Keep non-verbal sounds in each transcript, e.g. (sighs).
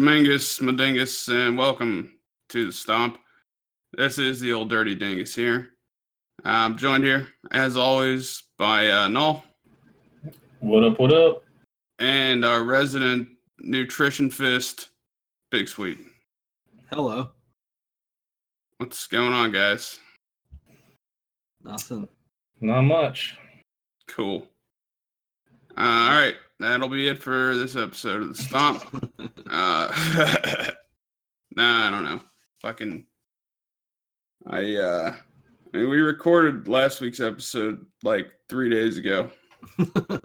Shamingus, Madingus, and welcome to the Stomp. This is the old dirty dingus here. I'm joined here, as always, by uh, Nall What up? What up? and our resident nutrition fist, Big Sweet. Hello. What's going on, guys? Nothing. Not much. Cool. Uh, all right, that'll be it for this episode of the Stomp. (laughs) uh, (laughs) nah, I don't know. Fucking, I uh, I mean, we recorded last week's episode like three days ago, (laughs) and,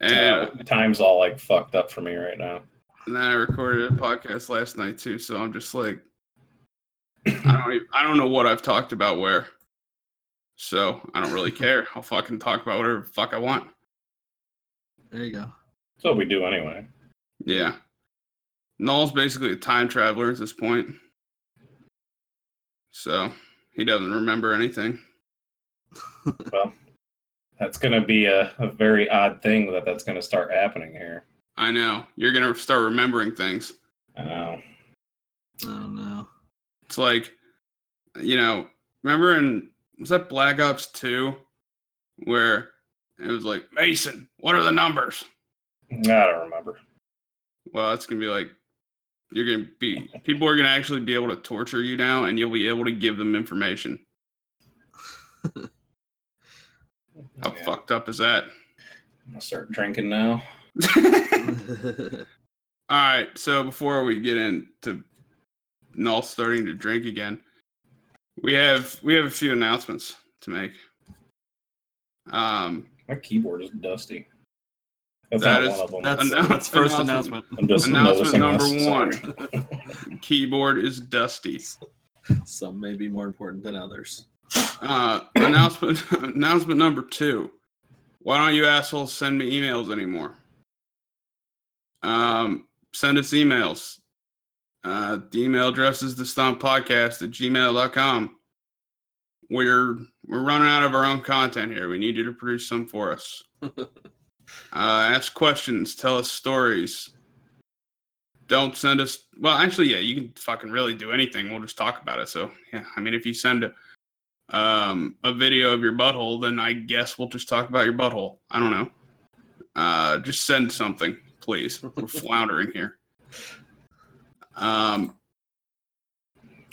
Yeah, time's all like fucked up for me right now. and then I recorded a podcast last night too. So I'm just like, I don't, even, I don't know what I've talked about where. So I don't really care. I'll fucking talk about whatever the fuck I want. There you go. That's what we do anyway. Yeah. Nall's basically a time traveler at this point. So he doesn't remember anything. (laughs) Well, that's gonna be a, a very odd thing that that's gonna start happening here. I know. You're going to start remembering things. I know. Oh no. It's like, you know, remember in, was that Black Ops 2 where it was like, Mason, what are the numbers? I don't remember. Well, it's going to be like, you're going to be, people are going to actually be able to torture you now and you'll be able to give them information. How (laughs) Yeah, fucked up is that? I'm gonna start drinking now. (laughs) All right, so before we get into Nall starting to drink again, we have we have a few announcements to make. Um, My keyboard is dusty. That's That not is- one of them. That's Announce- that's first announcement. announcement. I'm just announcement number this. one. Keyboard is dusty. Some may be more important than others. Uh, announcement (laughs) announcement number two. Why don't you assholes send me emails anymore? Um, send us emails. Uh, the email address is the stomp podcast at gmail.com. We're we're running out of our own content here. We need you to produce some for us. (laughs) uh, ask questions, tell us stories. Don't send us well, actually, yeah, you can fucking really do anything. We'll just talk about it. So yeah, I mean if you send a um, a video of your butthole, then I guess we'll just talk about your butthole. I don't know. Uh, just send something, please. We're (laughs) floundering here. Um,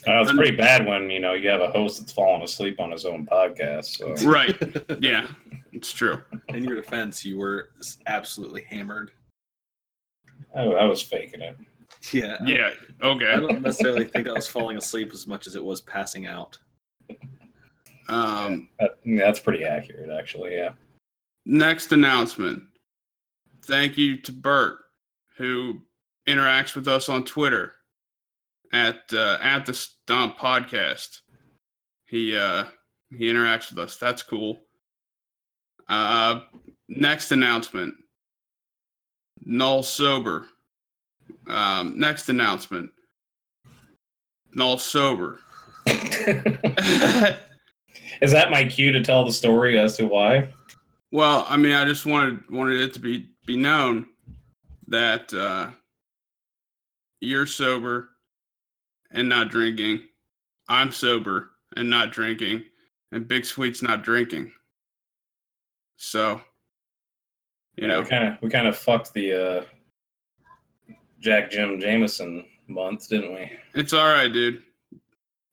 Uh, it's pretty bad when you know you have a host that's falling asleep on his own podcast. So (laughs) right. Yeah, it's true. In your defense, you were absolutely hammered. I, I was faking it. Yeah. Yeah. Okay. I don't necessarily think I was falling asleep as much as it was passing out. Um, That, that's pretty accurate, actually. Yeah. next announcement. Thank you to Bert, who interacts with us on Twitter at uh, at the Stomp Podcast. He uh, he interacts with us. That's cool. Uh, next announcement. Nall sober. Um, next announcement. Nall sober. (laughs) Is that my cue to tell the story as to why? Well, I mean, I just wanted wanted it to be be known that uh, you're sober and not drinking. I'm sober and not drinking, and Big Sweet's not drinking. So, you know, we kind of we kind of fucked the uh, Jack Jim Jameson month, didn't we? it's all right, dude.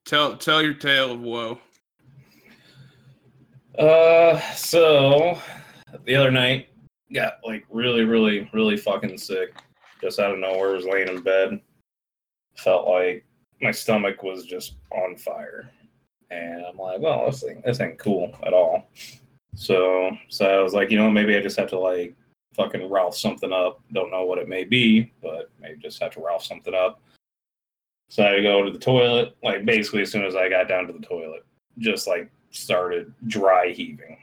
Tell tell your tale of woe. Uh, so the other night got like really, really, really fucking sick. Just out of nowhere, was laying in bed. Felt like my stomach was just on fire, and I'm like, well, this thing, this ain't cool at all. So, so I was like, you know, maybe I just have to like fucking Ralph something up. Don't know what it may be, but maybe just have to Ralph something up. So I go to the toilet, like basically as soon as I got down to the toilet, just like started dry heaving.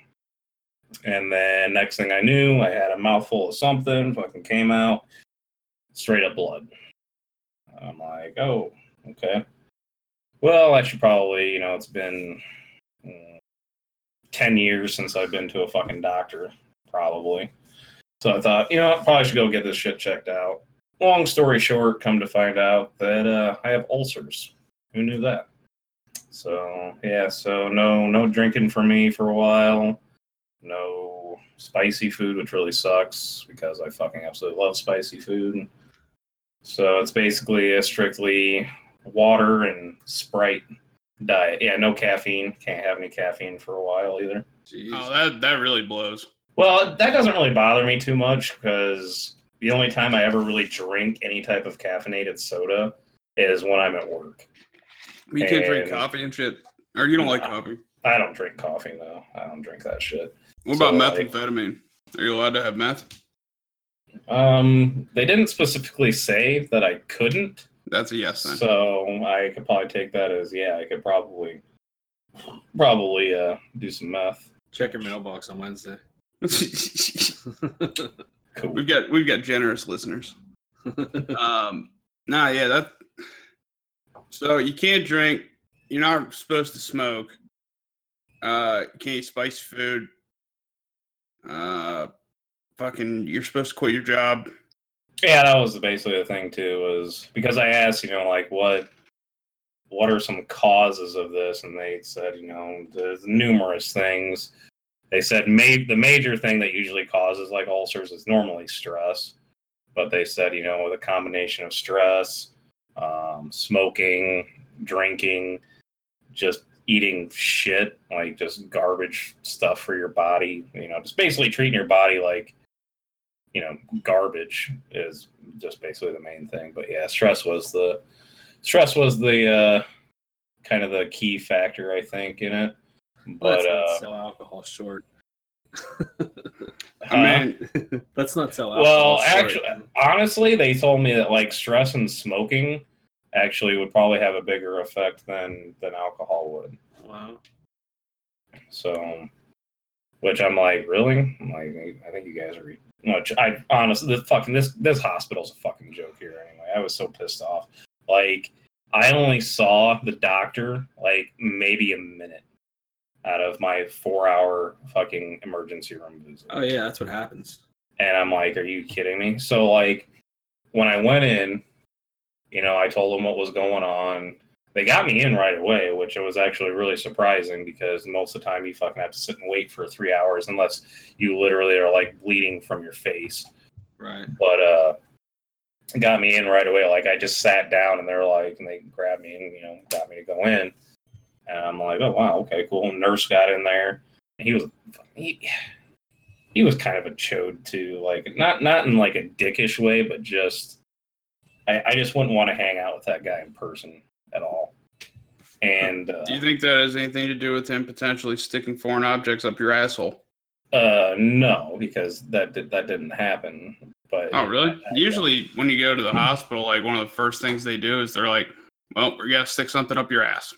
And then next thing I knew, I had a mouthful of something, fucking came out, straight up blood. I'm like, oh, okay. Well, I should probably, you know, it's been mm, 10 years since I've been to a fucking doctor, probably. So I thought, you know, I probably should go get this shit checked out. long story short, come to find out that uh, I have ulcers. Who knew that? So yeah, so no no drinking for me for a while. No spicy food, which really sucks because I fucking absolutely love spicy food. So it's basically a strictly water and Sprite diet. Yeah, no caffeine. Can't have any caffeine for a while either. Jeez. Oh, that that really blows. Well, that doesn't really bother me too much because the only time I ever really drink any type of caffeinated soda is when I'm at work. You can't drink coffee and shit, or you don't like Nah. coffee. I don't drink coffee though. I don't drink that shit. What about So, like- methamphetamine? Are you allowed to have meth? Um, they didn't specifically say that I couldn't, That's a yes then. so I could probably take that as yeah, I could probably probably uh do some meth. Check your mailbox on Wednesday. (laughs) (laughs) Cool. we've got we've got generous listeners. (laughs) Um, nah, yeah, that. So you can't drink. You're not supposed to smoke. Uh, can't eat spicy food. Uh, fucking, you're supposed to quit your job. Yeah, that was basically the thing too. Was because I asked, you know, like what what are some causes of this, and they said, you know, there's numerous things. They said ma- the major thing that usually causes like ulcers is normally stress, but they said, you know, with a combination of stress, um, smoking, drinking, just eating shit like just garbage stuff for your body, you know, just basically treating your body like you know garbage is just basically the main thing but yeah stress was the stress was the uh kind of the key factor i think in it but Let's not uh sell alcohol short. I mean, (laughs) Let's not sell Well, alcohol short. actually- honestly they told me that like stress and smoking actually would probably have a bigger effect than than alcohol would wow. so which i'm like really I'm like i think you guys are much i honestly this fucking this this hospital's a fucking joke here anyway i was so pissed off like i only saw the doctor like maybe a minute out of my four hour fucking emergency room visit Oh yeah, that's what happens. and I'm like, are you kidding me? So like when I went in, you know, I told them what was going on. They got me in right away, which was actually really surprising because most of the time you fucking have to sit and wait for three hours unless you literally are like bleeding from your face. Right. But uh got me in right away. Like I just sat down and they're like and they grabbed me and you know got me to go in. And I'm like, oh wow, okay, cool. Nurse got in there. And he was he, he was kind of a chode too. Like not not in like a dickish way, but just I, I just wouldn't want to hang out with that guy in person at all. And uh, do you think that has anything to do with him potentially sticking foreign objects up your asshole? uh no, because that did, that didn't happen. But Oh, really? I- I- Usually, when you go to the hospital, like one of the first things they do is they're like, "Well, we got to stick something up your ass."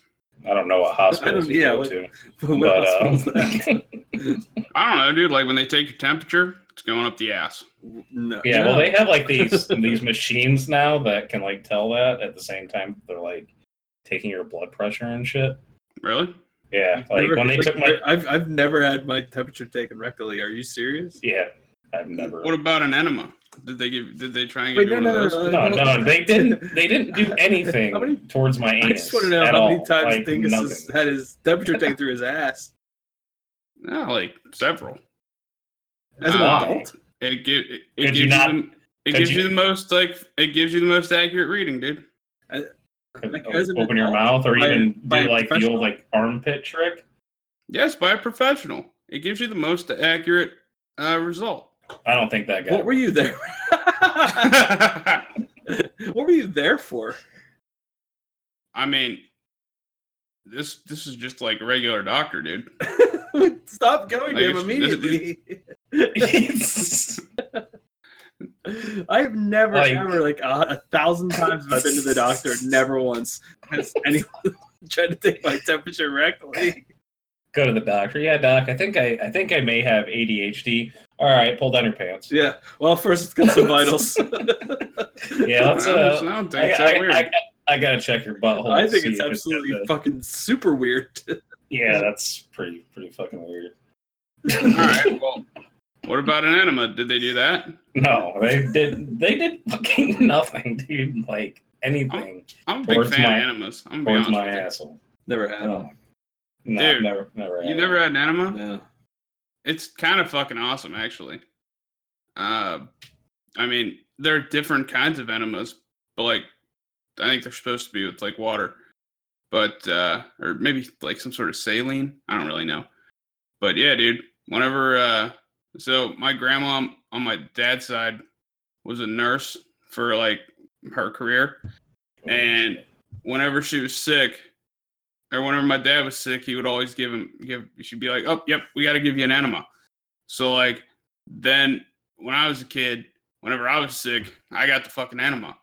I don't know what hospitals (laughs) you Yeah, go what- to. (laughs) What But, uh. (laughs) I don't know, dude. Like when they take your temperature, it's going up the ass. no. Yeah, well, they have like these these machines now that can like tell that at the same time they're like taking your blood pressure and shit. Really? Yeah, like Never- when they like, took my I've I've never had my temperature taken rectally. Are you serious? yeah, I've never. What about an enema? Did they give? Did they try and Wait, get no, you one no, of no, those? no, no, they (laughs) didn't. They didn't do anything How many- towards my I just want to know at how many times Like, Dingus has had his temperature taken through his ass (laughs) Yeah, like several. as an Wow. adult. It give it, it gives you you, not- the, it gives you, you- the most like it gives you the most accurate reading, dude. Like, open your mouth or by- even by do like the old like armpit trick. Yes, by a professional. It gives you the most accurate uh, result. I don't think that guy. What were you there? (laughs) what were you there for? I mean, this this is just like a regular doctor, dude. (laughs) Stop going Like, to him immediately. (laughs) I've never Like- ever like a, a thousand times I've been to the doctor, (laughs) never once has anyone (laughs) tried to take my temperature rectally. Go to the doctor. Yeah, doc. I think I I think I may have ADHD. All right, pull down your pants. Yeah. Well, first let's get some (laughs) vitals. Yeah, let's. I Uh, I don't I, think so. I, weird. I, I gotta check your butthole. I think it's absolutely got the- fucking super weird. Yeah, that's pretty pretty fucking weird. All right. Well, What about an enema? Did they do that? No, they did. They did fucking (laughs) nothing, dude. Like anything I'm a big fan my- of enemas. I'm gonna be towards honest my with asshole. Never had Oh. one. No, Dude, never, never. You had never had an enema? Yeah. It's kind of fucking awesome, actually. Uh, I mean, there are different kinds of enemas, but like, I think they're supposed to be with like water, but uh, or maybe like some sort of saline. I don't really know, but yeah, dude. Whenever, uh, so my grandma on my dad's side was a nurse for like her career, oh, and whenever she was sick, or whenever my dad was sick, he would always give him give. She'd be like, "Oh, yep, we got to give you an enema." So like, then when I was a kid, whenever I was sick, I got the fucking enema,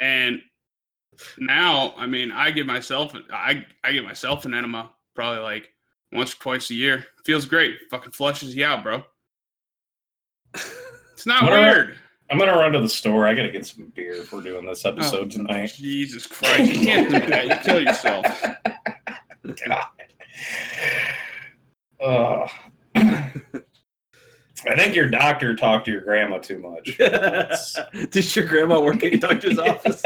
and now, I mean, I give myself I I give myself an enema probably like once or twice a year. Feels great. Fucking flushes you out, bro. It's not What are- weird. I'm gonna run to the store. I gotta get some beer if we're doing this Oh, episode tonight. Jesus Christ! You can't do that. You kill yourself. (laughs) God. Uh, (clears throat) I think your doctor talked to your grandma too much. (laughs) Did your grandma work at your doctor's (laughs) office?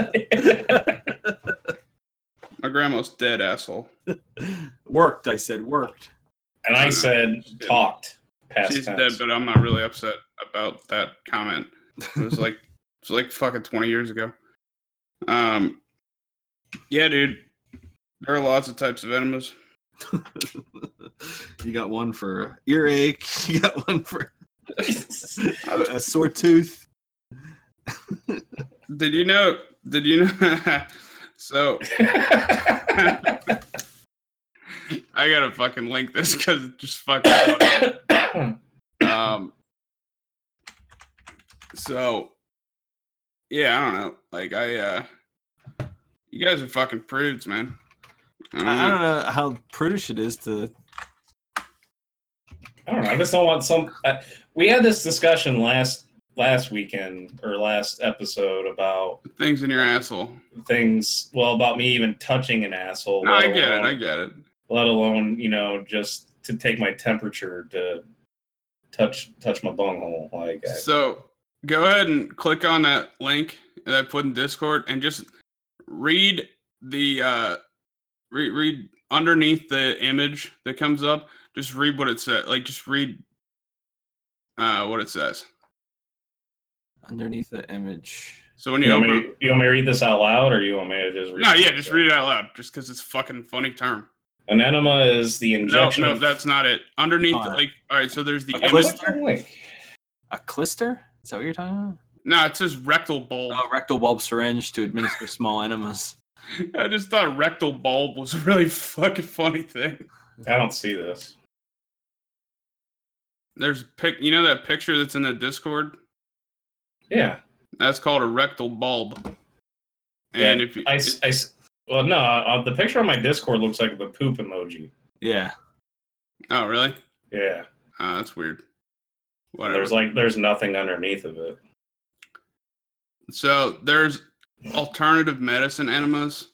My grandma's dead, asshole. worked, I said, worked. And I said talked. Past She's tense. dead, but I'm not really upset about that comment. It was (laughs) like it was like fucking 20 years ago. Um, yeah, dude. There are lots of types of enemas. (laughs) you got one for earache. (laughs) You got one for a, a sore tooth. Did you know? Did you know? so I gotta fucking link this because it's just fucking. (coughs) um. So, yeah, I don't know. Like I, uh you guys are fucking prudes, man. I don't I, I know. don't know how prudish it is to. I don't know. I just don't want some. Uh, we had this discussion last last weekend or last episode about Things in your asshole. things. Well, about me even touching an asshole. No, I let get it. I get it. let alone you know just to take my temperature to touch touch my bunghole. Like I- So go ahead and click on that link that I put in Discord and just read the uh read, read underneath the image that comes up. Just read what it says. Like just read uh what it says. Underneath the image. So when you, you, want open me, you want me to read this out loud, or you want me to just read? No, it? yeah, just read it out loud just cuz it's a fucking funny term. An enema is the No, injection. no, of- that's not it. Underneath the, like all right, so there's the A image. clyster? Click. A clyster? Is that what you're talking about? No, it says rectal bulb. A rectal bulb syringe to administer small enemas. (laughs) I just thought rectal bulb was a really fucking funny thing. I don't see this. There's a pic you know that picture that's in the Discord? Yeah, That's called a rectal bulb. And Yeah, if you, I, s- I s- well, no, uh, the picture on my Discord looks like the poop emoji. Yeah. oh really? Yeah, Oh, that's weird. And Whatever. there's like there's nothing underneath of it. so there's alternative medicine enemas.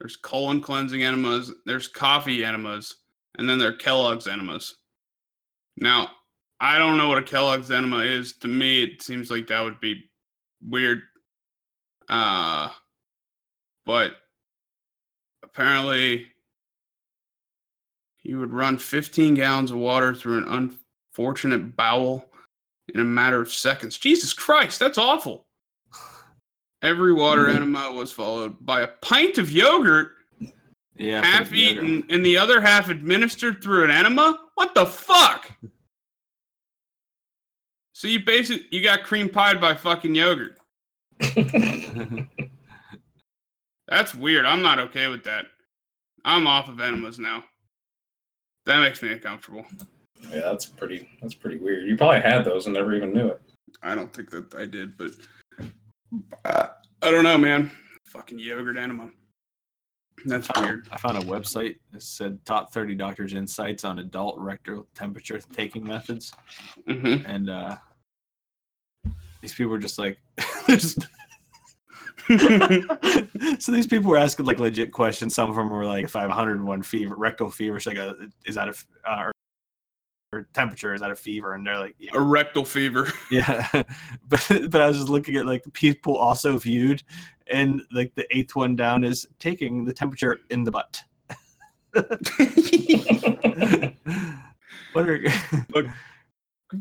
There's colon cleansing enemas. There's coffee enemas, and then there are Kellogg's enemas. Now, I don't know what a Kellogg's enema is. To me, it seems like that would be weird. Uh, but apparently, he would run 15 gallons of water through an unfortunate bowel in a matter of seconds. Jesus Christ, that's awful. Every water Mhm. enema was followed by a pint of yogurt, Yeah. half the yogurt. eaten, and the other half administered through an enema. What the fuck? So you basically you got cream pied by fucking yogurt. (laughs) That's weird. I'm not okay with that. I'm off of enemas now. That makes me uncomfortable. Yeah, that's pretty. That's pretty weird. You probably had those and never even knew it. I don't think that I did, but uh, I don't know, man. Fucking yogurt enema. That's weird. I found a website that said top 30 doctors' insights on adult rectal temperature taking methods. hmm And uh, these people were just like, (laughs) there's (laughs) so these people were asking like legit questions. Some of them were like, if I have 101 fever, rectal fever, should I go, is that a, uh, or temperature is that a fever and they're like yeah, A rectal fever. (laughs) yeah. (laughs) but but I was just looking at like the people also viewed and like the eighth one down is taking the temperature in the butt. (laughs) what are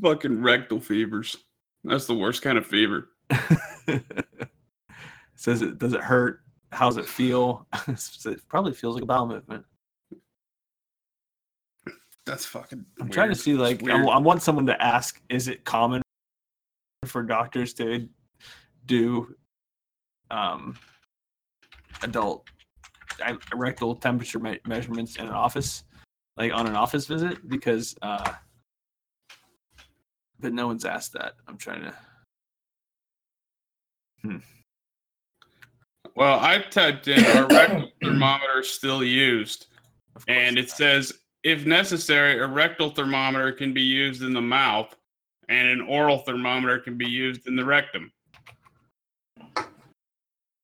Fucking rectal fevers. That's the worst kind of fever. says it does it hurt? How does it feel? it probably feels like a bowel movement. That's fucking. I'm trying to see like I. I want someone to ask: Is it common for doctors to do um, adult rectal temperature me- measurements in an office, like on an office visit? Because, uh, but no one's asked that. I'm trying to. Hmm. Well, I typed in are rectal thermometers still used, and it says if necessary, a rectal thermometer can be used in the mouth, and an oral thermometer can be used in the rectum.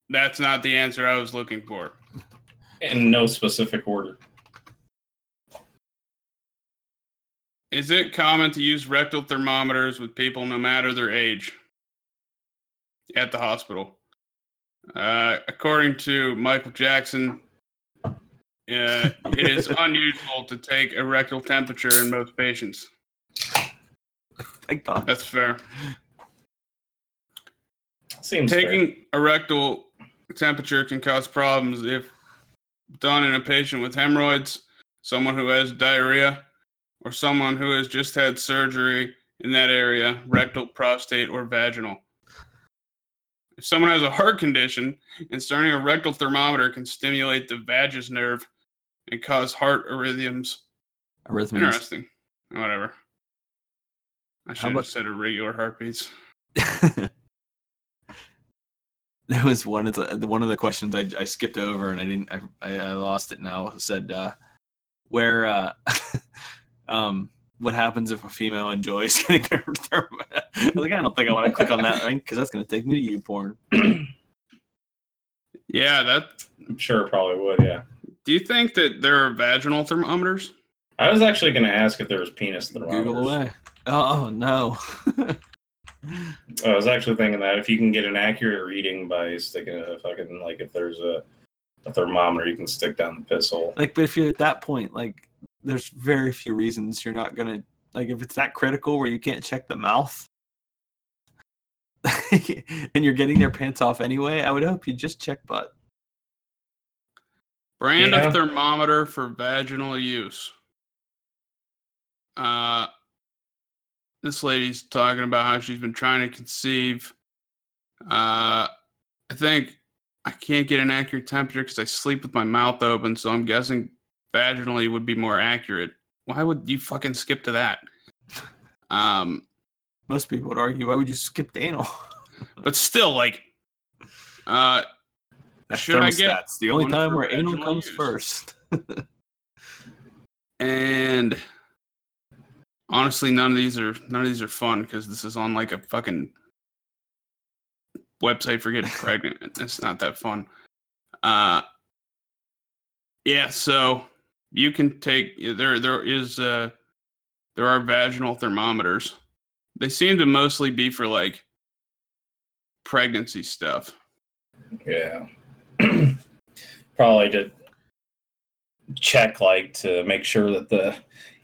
That's not the answer I was looking for. In no specific order. Is it common to use rectal thermometers with people no matter their age at the hospital? Uh, according to Michael Jackson, it is unusual to take a rectal temperature in most patients. Thank God. That's fair. Seems fair. Taking a rectal temperature can cause problems if done in a patient with hemorrhoids, someone who has diarrhea, or someone who has just had surgery in that area, rectal, prostate, or vaginal. If someone has a heart condition, inserting a rectal thermometer can stimulate the vagus nerve and cause heart arrhythms. Arrhythmias. Interesting. Whatever. I should have said irregular heartbeats. (laughs) there was one of the one of the questions I, I skipped over and I didn't I, I, I lost it now. It said uh, where uh, (laughs) um what happens if a female enjoys (laughs) getting their, their I was like I don't think I want to click on that link because that's gonna take me to YouPorn. (clears throat) Yeah, that. I'm sure it probably would, yeah. Do you think that there are vaginal thermometers? I was actually going to ask if there was penis thermometers. Google away. Oh, no. (laughs) I was actually thinking that if you can get an accurate reading by sticking a fucking like if there's a, a thermometer you can stick down the piss hole. like, but if you're at that point, like, there's very few reasons you're not gonna like if it's that critical where you can't check the mouth. (laughs) and you're getting their pants off anyway, I would hope you just check butt. Brand Yeah. of thermometer for vaginal use. Uh, this lady's talking about how she's been trying to conceive. Uh, I think I can't get an accurate temperature because I sleep with my mouth open, so I'm guessing vaginally would be more accurate. Why would you fucking skip to that? Um, Most people would argue, why would you skip anal? but still, like, uh, That's Should I get thermostats, the only time where anal comes use? first. (laughs) and honestly none of these are none of these are fun because this is on like a fucking website for getting (laughs) pregnant it's not that fun uh yeah so you can take there there is uh there are vaginal thermometers they seem to mostly be for like pregnancy stuff Yeah. (clears throat) Probably to check, like, to make sure that the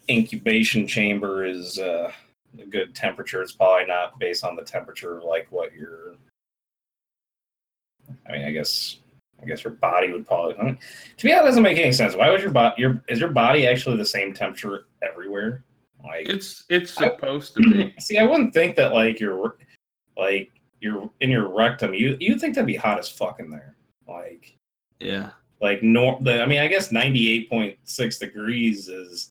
incubation chamber is uh, a good temperature. It's probably not based on the temperature of like what your. I mean, I guess. I guess your body would probably. I mean, to me, that doesn't make any sense. Why would your body? Your is your body actually the same temperature everywhere? Like, it's it's (clears throat) supposed to be See, I wouldn't think that like your like your in your rectum, you you think that'd be hot as fuck in there. Like yeah. like nor the I mean, I guess ninety eight point six degrees is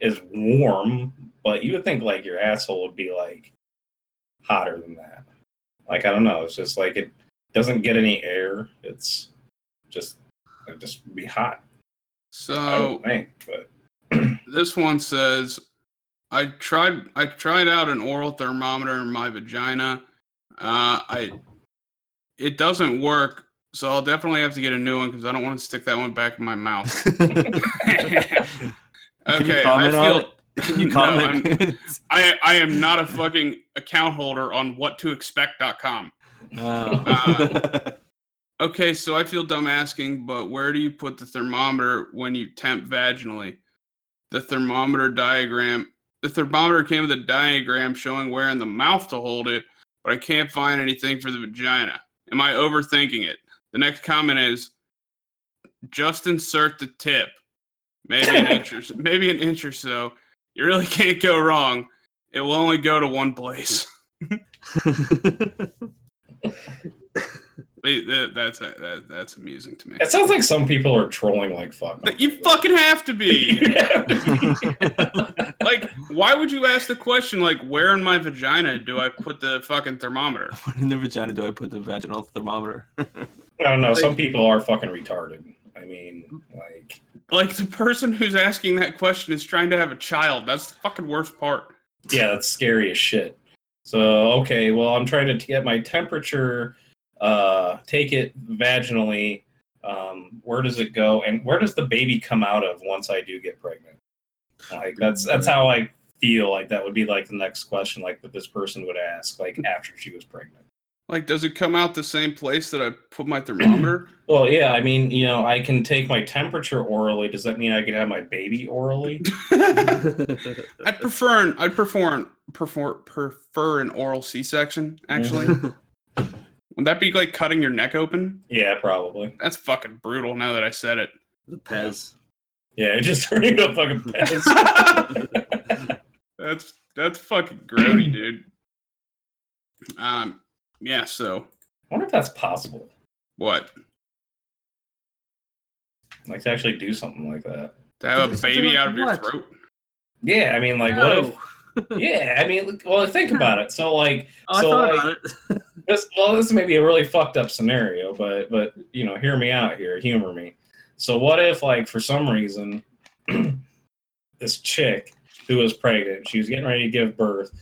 is warm, but you would think like your asshole would be like hotter than that. Like I don't know, it's just like it doesn't get any air. It's just it just be hot. I so would think, but (clears throat) this one says i tried i tried out an oral thermometer in my vagina uh i it doesn't work so i'll definitely have to get a new one because i don't want to stick that one back in my mouth (laughs) Can you okay i feel it? Can you (laughs) No, comment? I I am not a fucking account holder on whattoexpect.com. Oh. Uh, okay, so I feel dumb asking, but where do you put the thermometer when you temp vaginally? The thermometer diagram. The thermometer came with a diagram showing where in the mouth to hold it, but I can't find anything for the vagina. Am I overthinking it? The next comment is just insert the tip. Maybe an inch or so, (laughs) maybe an inch or so. You really can't go wrong. It will only go to one place. (laughs) Wait, that- That's uh, that, that's amusing to me. It sounds like some people are trolling like fuck. That You fucking have to be. Yeah. (laughs) like, why would you ask the question like, where in my vagina do I put the fucking thermometer? When in the vagina do I put the vaginal thermometer? I don't know. Some people are fucking retarded. I mean, like, Like the person who's asking that question is trying to have a child. That's the fucking worst part. yeah, that's scary as shit. So, okay, well, I'm trying to get my temperature, uh, take it vaginally. Um, where does it go, and where does the baby come out of once I do get pregnant? Like, that's that's how I feel like that would be like the next question, like that this person would ask, like after she was pregnant. Like, does it come out the same place that I put my thermometer? (clears throat) Well, yeah, I mean, you know, I can take my temperature orally. Does that mean I can have my baby orally? (laughs) (laughs) I'd prefer an I'd prefer an, prefer prefer an oral C-section. Actually, (laughs) would that be like cutting your neck open? Yeah, probably. That's fucking brutal. Now that I said it. The Pez. Yeah, just turning up fucking Pez. That's that's fucking grody, dude. Um, yeah. So I wonder if that's possible. what? Like to actually do something like that. To have a baby like out of your what? throat? Yeah, I mean, like, what if? Yeah, I mean, well, think (laughs) about it. So, like, Oh, I so, thought like, about it. (laughs) this, well, this may be a really fucked up scenario, but, but, you know, hear me out here, humor me. So, what if, like, for some reason, (clears throat) this chick who was pregnant, she was getting ready to give birth,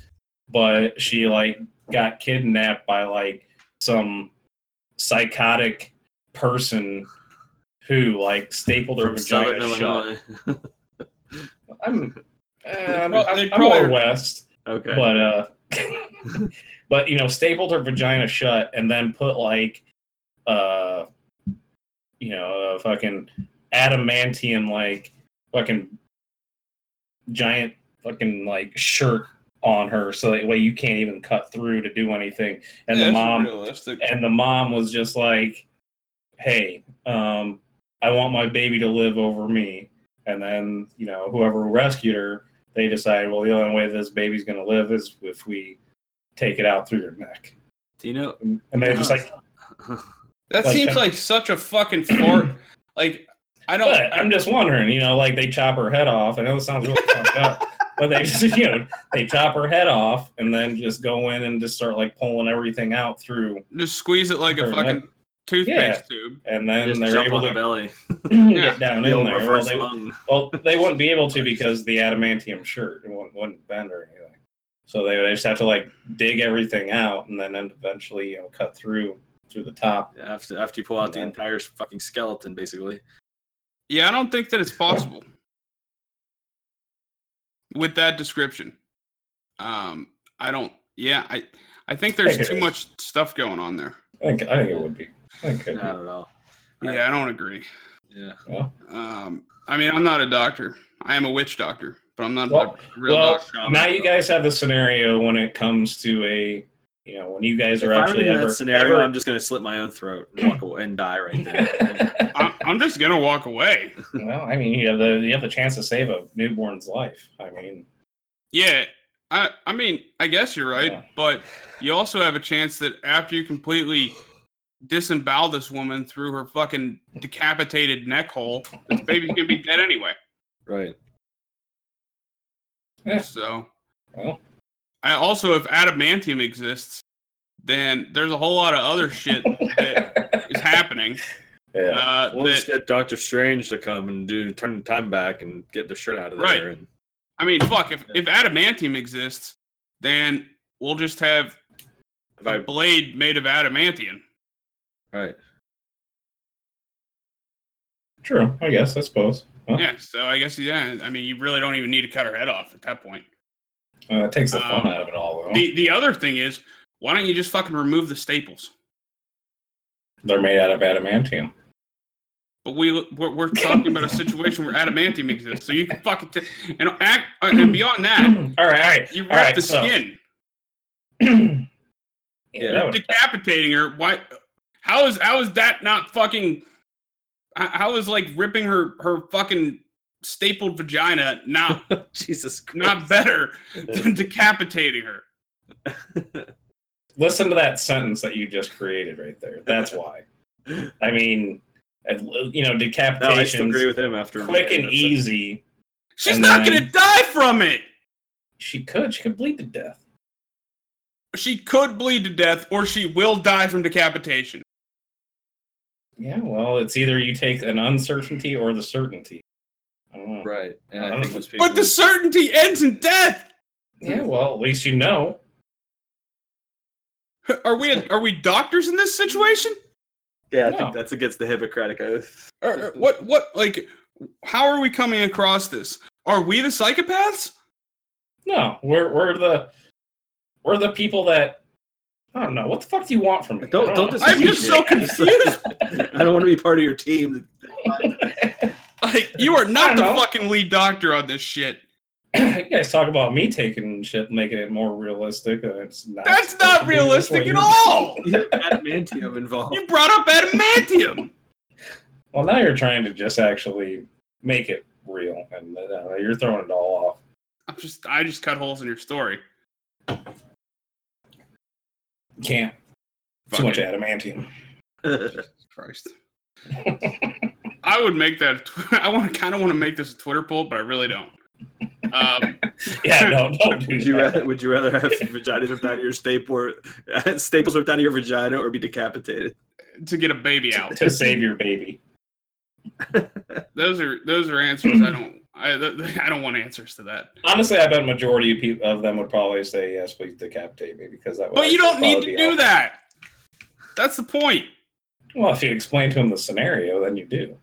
but she, like, got kidnapped by, like, some psychotic person who, like, stapled her vagina shut. (laughs) I'm, uh, I'm, Well, I'm, I'm more probably- west, Okay. but uh, (laughs) but you know, stapled her vagina shut and then put like, uh, you know, a fucking adamantium like fucking giant fucking like shirt on her, so that way you can't even cut through to do anything. And the mom realistic. and the mom was just like, "Hey, um, I want my baby to live over me." And then you know, whoever rescued her, they decided, well, the only way this baby's gonna live is if we take it out through your neck. Do you know? And they're just like, (laughs) That like seems that- like such a fucking fart. (clears throat) Like I don't. but I'm just wondering, you know, like they chop her head off. I know it sounds really fucked up, (laughs) but they just, (laughs) you know, they chop her head off and then just go in and just start like pulling everything out through, just squeeze it like a fucking neck. toothpaste tube. and then Just they're jump able on the to belly. (clears throat) (clears throat) get down The in there. Well they, well, they wouldn't be able to because the adamantium shirt it wouldn't, wouldn't bend or anything. So they would just have to like dig everything out and then eventually, you know, cut through through the top. After after you pull out the Yeah. entire fucking skeleton, basically. Yeah, I don't think that it's possible with that description. Um, I don't. Yeah, I I think there's think too is. much stuff going on there. I think I think it would be. I think it I would don't know. Yeah, I don't agree. Yeah. Well, Um, I mean, I'm not a doctor. I am a witch doctor, but I'm not Well- a real well doctor. now you guys have the scenario when it comes to a, you know, when you guys If are I'm actually in ever, that scenario, ever- I'm just gonna slit my own throat and walk away and die right there. (laughs) I'm, I'm just gonna walk away. well, I mean, you have the you have the chance to save a newborn's life. I mean, Yeah, I I mean, I guess you're right, Yeah. but you also have a chance that after you completely disembowel this woman through her fucking decapitated neck hole, this baby's gonna be dead anyway. right. Yeah. So, well, I also, if adamantium exists, then there's a whole lot of other shit that is (laughs) happening. yeah. Uh, We'll just get Doctor Strange to come and do turn the time back and get the shirt out of Right. there. And, I mean, fuck, if, if adamantium exists, then we'll just have if a I, blade made of adamantium. right. True. I guess. I suppose. Huh? Yeah, so I guess yeah. I mean, you really don't even need to cut her head off at that point. Uh, it takes the fun Um, out of it all, though. The the other thing is, why don't you just fucking remove the staples? They're made out of adamantium. But we we're, we're talking about a situation where adamantium exists, so you can fucking t- and act uh, and beyond that, all right, (clears throat) all right. you rip all right, the so- skin, (clears throat) yeah, that would- decapitating her. Why? How is how is that not fucking? h- How is like ripping her her fucking stapled vagina not (laughs) Jesus Christ. not better than decapitating her? (laughs) listen to that sentence that you just created right there. That's (laughs) why. I mean, you know, No, I still decapitation, agree with him after quick and easy. She's And not then- gonna die from it. She could. She could bleed to death. She could bleed to death, or she will die from decapitation. Yeah, well, it's either you take an uncertainty or the certainty. I. Right. And I I think know. people. But the certainty ends in death. Yeah, well, at least you know. (laughs) Are we are we doctors in this situation? yeah, I No. think that's against the Hippocratic Oath. Or, or what what like how are we coming across this? Are we the psychopaths? No, we're we're the we're the people that I don't know. What the fuck do you want from me? Don't I don't know. just. I'm just so confused. (laughs) I don't want to be part of your team. (laughs) Like you are not the know. fucking lead doctor on this shit. (clears throat) you guys talk about me taking shit, making it more realistic. And it's not That's not to be this realistic at all. (laughs) You adamantium involved. You brought up adamantium. Well, now you're trying to just actually make it real, and uh, you're throwing it all off. I'm just I just cut holes in your story. Can't. Fuck Too much adamantium. (laughs) Christ. (laughs) I would make that. (laughs) I want to kind of want to make this a Twitter poll, but I really don't. Um, (laughs) Yeah, no, don't do Would you that. rather would you rather have (laughs) vaginas ripped out of your staple staples ripped out of your vagina or be decapitated? to get a baby out. to save your baby. Those are those are answers I don't I I don't want answers to that. Honestly, I bet majority of people of them would probably say yes, please decapitate me because that. would But you don't need to do helpful. that. That's the point. Well, if you explain to them the scenario, then you do.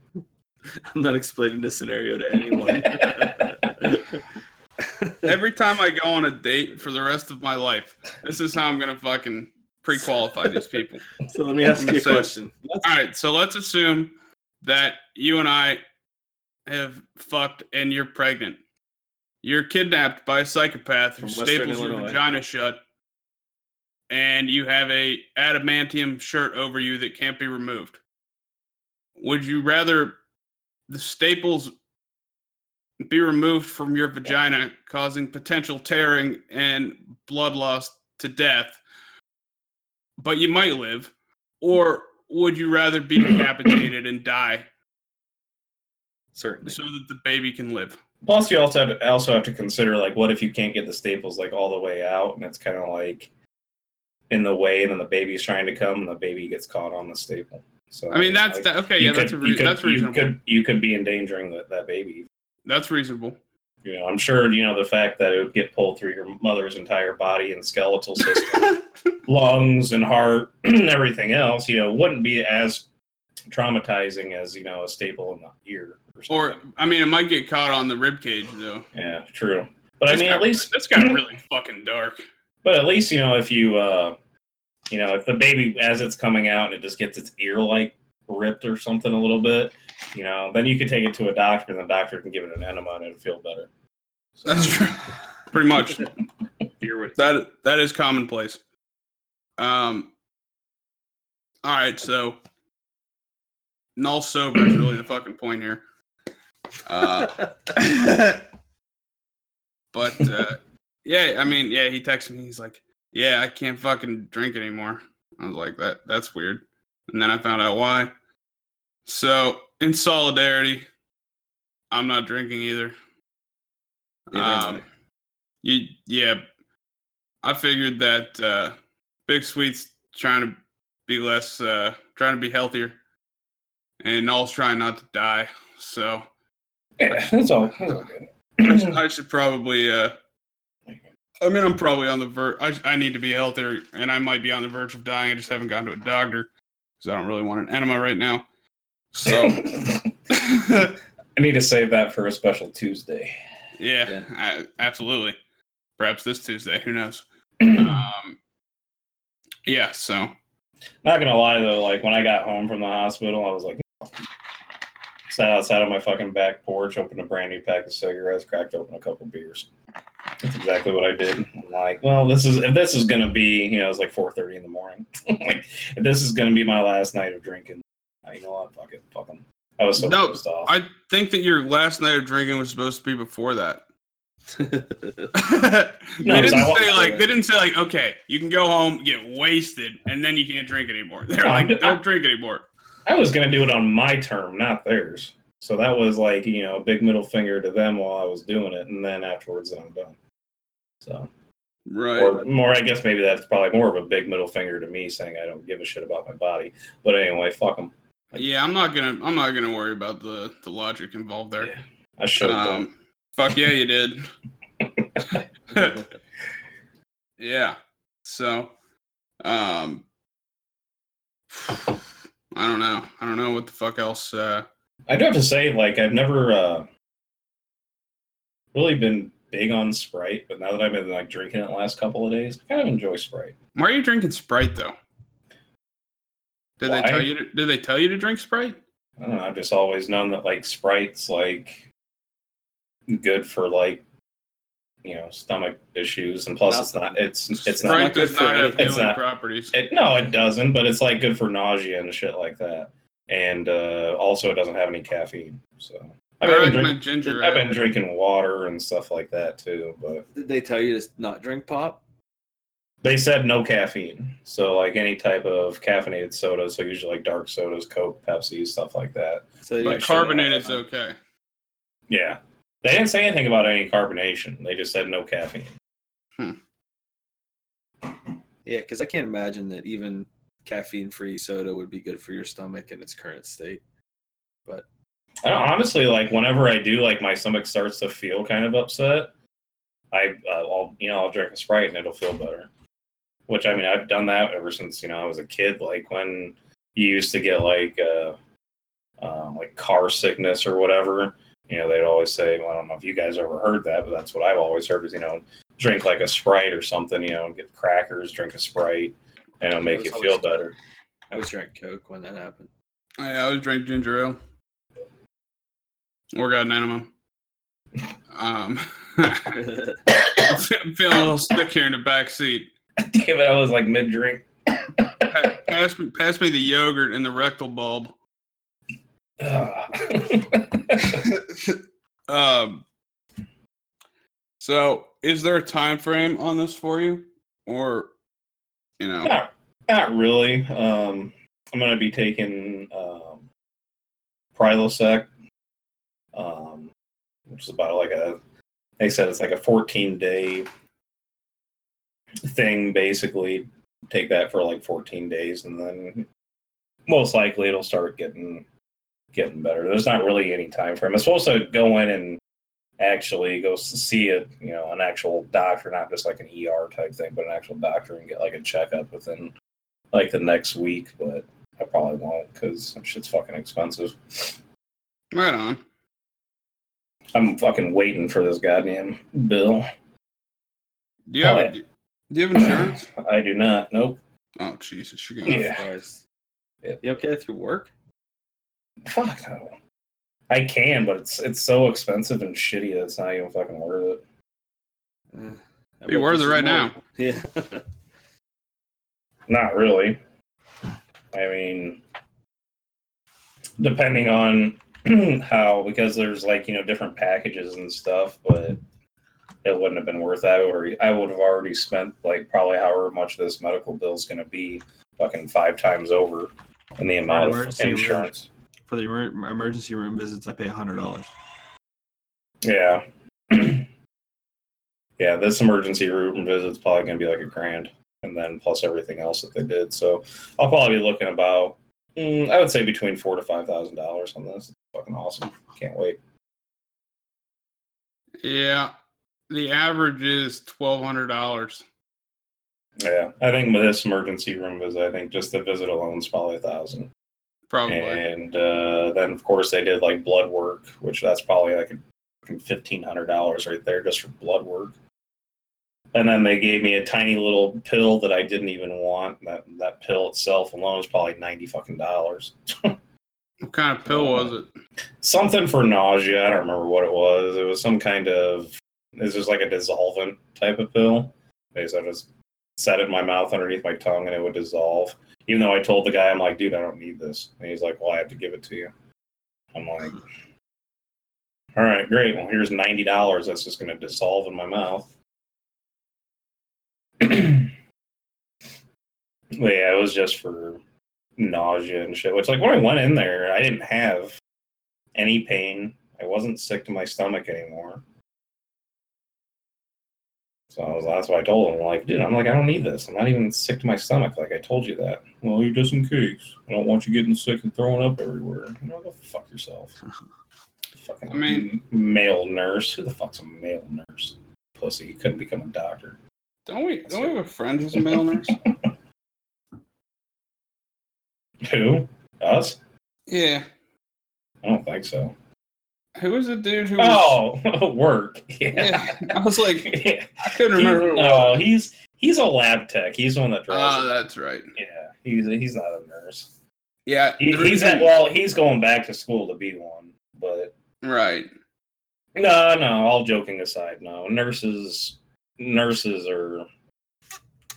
(laughs) I'm not explaining this scenario to anyone. (laughs) Every time I go on a date for the rest of my life, this is how I'm gonna fucking pre-qualify these people. so let me ask you a question. All right, so let's assume that you and I have fucked and you're pregnant. You're kidnapped by a psychopath who staples your vagina shut, and you have a adamantium shirt over you that can't be removed. Would you rather the staples be removed from your vagina, causing potential tearing and blood loss to death, but you might live, or would you rather be (coughs) decapitated and die Certainly. so that the baby can live? Plus, you also have to, also have to consider like, what if you can't get the staples like all the way out, and it's kind of like in the way, and then the baby's trying to come, and the baby gets caught on the staple. So I mean, that's like, that, okay. Yeah, that's a could- re- you could- that's you could you could be endangering that that baby. That's reasonable. You know, I'm sure you know the fact that it would get pulled through your mother's entire body and skeletal system, (laughs) lungs and heart, (clears throat) and everything else. You know, wouldn't be as traumatizing as you know a staple in the ear or or. I mean, it might get caught on the rib cage though. yeah, true. But I mean, got- at least that's got (clears throat) really fucking dark. But at least you know if you uh you know if the baby as it's coming out and it just gets its ear like ripped or something a little bit, you know, then you could take it to a doctor and the doctor can give it an enema and it'll feel better. That's true. Pretty much. (laughs) That that is commonplace. Um. All right, so Nall sober is really the fucking point here. Uh, (laughs) but uh, yeah, I mean, yeah, he texted me. He's like, "Yeah, I can't fucking drink anymore." I was like, "That that's weird," and then I found out why. So, in solidarity, I'm not drinking either. Neither. Um, you, yeah, I figured that uh, Big Sweet's trying to be less, uh, trying to be healthier, and Nall's trying not to die. So (clears throat) Yeah, that's all. That's all good. I should, I should probably. Uh, I mean, I'm probably on the verge. I, I need to be healthier, and I might be on the verge of dying. I just haven't gone to a doctor because I don't really want an enema right now. So, (laughs) (laughs) I need to save that for a special Tuesday. Yeah, Yeah. I- absolutely. Perhaps this Tuesday. Who knows? (clears throat) um, yeah. So Not gonna lie though, like when I got home from the hospital, I was like, sat outside on my fucking back porch, opened a brand new pack of cigarettes, cracked open a couple beers. That's exactly what I did. I'm like, well, this is if this is gonna be, you know, it's like 4:30 in the morning. (laughs) like, if this is gonna be my last night of drinking, you know what? Fuck it, fuck 'em. I was so No, pissed off. I think that your last night of drinking was supposed to be before that. (laughs) (laughs) They didn't say like they didn't say like okay, you can go home, get wasted, and then you can't drink anymore. They're No, like, I'm- don't drink anymore. I was gonna do it on my term, not theirs. So that was like, you know, a big middle finger to them while I was doing it, and then afterwards, I'm done. So, Right. or more, I guess maybe that's probably more of a big middle finger to me, saying I don't give a shit about my body. But anyway, fuck them. yeah, I'm not gonna I'm not gonna worry about the the logic involved there. Yeah, I should. Um, fuck yeah, you did. (laughs) yeah. So, um, I don't know. I don't know what the fuck else. Uh, I do have to say, like, I've never uh, really been big on Sprite, but now that I've been like drinking it the last couple of days, I kind of enjoy Sprite. why are you drinking Sprite though? Did they tell you? To, did they tell you to drink Sprite? I don't know. I've just always known that like Sprite's like good for like you know stomach issues, and plus it's not. It's it's not. Sprite not good does for not have. It's not. properties. It, no, it doesn't. But it's like good for nausea and shit like that. And uh, also, it doesn't have any caffeine. So I I've been, recommend drink, ginger I've ale. been drinking water and stuff like that too. But Did they tell you to not drink pop? they said no caffeine. So like any type of caffeinated soda, so usually like dark sodas, Coke, Pepsi, stuff like that. So they Right. But didn't- carbonated's okay. Yeah. They didn't say anything about any carbonation. They just said no caffeine. Hmm. Yeah, because I can't imagine that even caffeine-free soda would be good for your stomach in its current state. I don't, honestly, like whenever I do, like my stomach starts to feel kind of upset, I, uh, I'll, you know, I'll drink a Sprite and it'll feel better. Which I mean, I've done that ever since you know I was a kid. Like when you used to get like, uh, um, like car sickness or whatever. You know, they'd always say, well, I don't know if you guys ever heard that, but that's what I've always heard is you know, drink like a Sprite or something. You know, get crackers, drink a Sprite, and it'll make you feel better. I was drinking Coke when that happened. I always drink ginger ale. Or got an enema. Um, I'm (laughs) (laughs) feeling a little sick here in the back seat. Damn it, I was like mid drink. Pass me, pass me the yogurt and the rectal bulb. (laughs) Um, so is there a time frame on this for you, or you know? not, not really. Um, I'm going to be taking um, Prilosec, um, which is about like a. They said it's like a 14 day thing, basically. Take that for like 14 days, and then most likely it'll start getting getting better. There's not really any time frame. I'm supposed to go in and actually go see a you know an actual doctor, not just like an ER type thing, but an actual doctor and get like a checkup within like the next week. But I probably won't because shit's fucking expensive. Right on. I'm fucking waiting for this goddamn bill. Do you have do you have insurance? (clears throat) I do not. Nope. Oh Jesus, you're gonna. Yeah. Christ. Yeah. You okay through work? Fuck no. I can, but it's it's so expensive and shitty that it's not even fucking worth it. Uh, I Be worth it right more- now. (laughs) Yeah. Not really. I mean, depending on (clears throat) how, because there's like, you know, different packages and stuff, but it wouldn't have been worth that. Or I would have already spent like probably however much this medical bill is going to be fucking five times over in the amount of Emergency room. insurance. For the emergency room visits, I pay hundred dollars. Yeah. (clears throat) yeah, this emergency room visit's probably going to be like a grand, and then plus everything else that they did. So I'll probably be looking about, mm, I would say between four to five thousand dollars on this. It's fucking awesome. Can't wait. Yeah, the average is twelve hundred dollars. Yeah, I think this emergency room is, I think just the visit alone is probably a thousand. Probably. and uh, then of course they did like blood work, which that's probably like fifteen hundred dollars right there just for blood work. And then they gave me a tiny little pill that I didn't even want. That that pill itself alone was probably ninety fucking dollars. (laughs) What kind of pill was it? Something for nausea. I don't remember what it was. It was some kind of. It was like a dissolvent type of pill. Basically, I just set it in my mouth underneath my tongue and it would dissolve. Even though I told the guy, I'm like, dude, I don't need this. And he's like, well, I have to give it to you. I'm like, all right, great. Well, here's ninety dollars. That's just going to dissolve in my mouth. (clears throat) yeah, it was just for nausea and shit. Which, like, when I went in there, I didn't have any pain. I wasn't sick to my stomach anymore. So I was, that's why I told him, like, dude, I'm like, I don't need this. I'm not even sick to my stomach. Like I told you that. Well, you're just in case. I don't want you getting sick and throwing up everywhere. You know, go fuck yourself. (laughs) Fucking I mean- male nurse. Who the fuck's a male nurse? Pussy. You couldn't become a doctor. Don't we? Don't we have a friend who's a male nurse? (laughs) Who? Us? yeah. I don't think so. Who was the dude who? Was, Oh, (laughs) work. yeah. Yeah. I was like. (laughs) I couldn't remember. was. no, he's he's a lab tech. He's the one that draws. Oh, it. that's right. yeah, he's he's not a nurse. Yeah. He, he's reason- at, well, he's going back to school to be one. But right. no, no. All joking aside, no. Nurses, nurses are.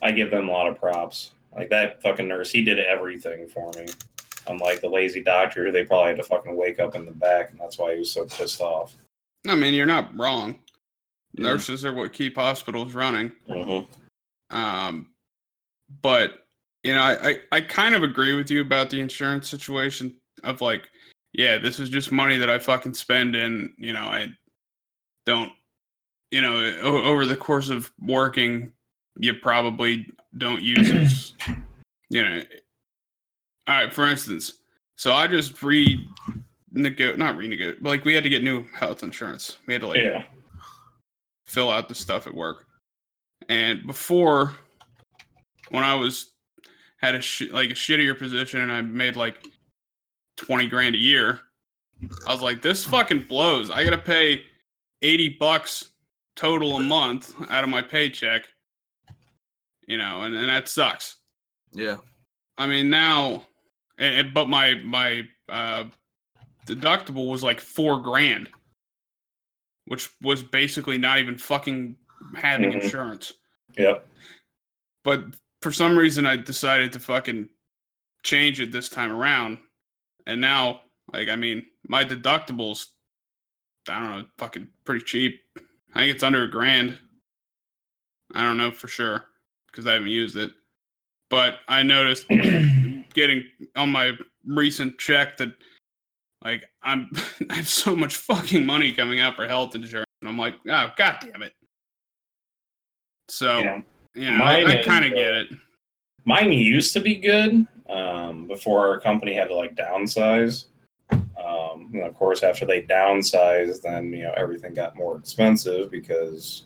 I give them a lot of props. Like that fucking nurse, he did everything for me. Unlike the lazy doctor, they probably had to fucking wake up in the back, and that's why he was so pissed off. I mean, you're not wrong. Yeah. Nurses are what keep hospitals running. Mm-hmm. Um, but you know, I, I I kind of agree with you about the insurance situation. Of like, yeah, this is just money that I fucking spend, and you know, I don't, you know, o- over the course of working, you probably don't use it. You know, all right. For instance, so I just re nego not renego like we had to get new health insurance. We had to like Yeah. fill out the stuff at work. And before, when I was had a sh- like a shittier position and I made like twenty grand a year, I was like, this fucking blows. I gotta pay eighty bucks total a month out of my paycheck. You know, and, and that sucks. Yeah. I mean now, and, and- but my my uh, deductible was like four grand, which was basically not even fucking having Mhm. insurance. Yeah. But for some reason, I decided to fucking change it this time around, and now, like, I mean, my deductibles, I don't know, fucking pretty cheap. I think it's under a grand. I don't know for sure because I haven't used it, but I noticed (clears throat) getting on my recent check that like I'm (laughs) I have so much fucking money coming out for health insurance. And I'm like, oh god damn it. So Yeah. you know, Mine I, I kind of uh, get it. Mine used to be good um, before our company had to like downsize. Um, and of course, after they downsized, then you know everything got more expensive because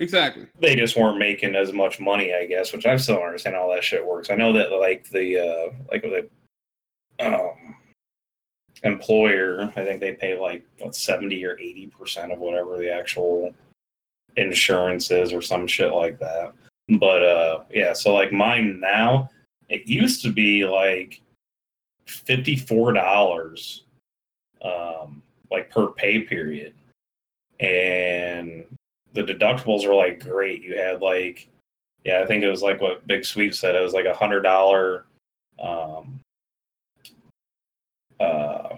Exactly. they just weren't making as much money, I guess. Which I still don't understand how that shit works. I know that like the uh, like the um, employer, I think they pay like what seventy or eighty percent of whatever the actual insurance is, or some shit like that. But uh, yeah, so like mine now, it used to be like fifty four dollars, um, like per pay period, and the deductibles were like great. You had like, yeah, I think it was like what Big Sweet said. It was like a hundred dollar, um, uh,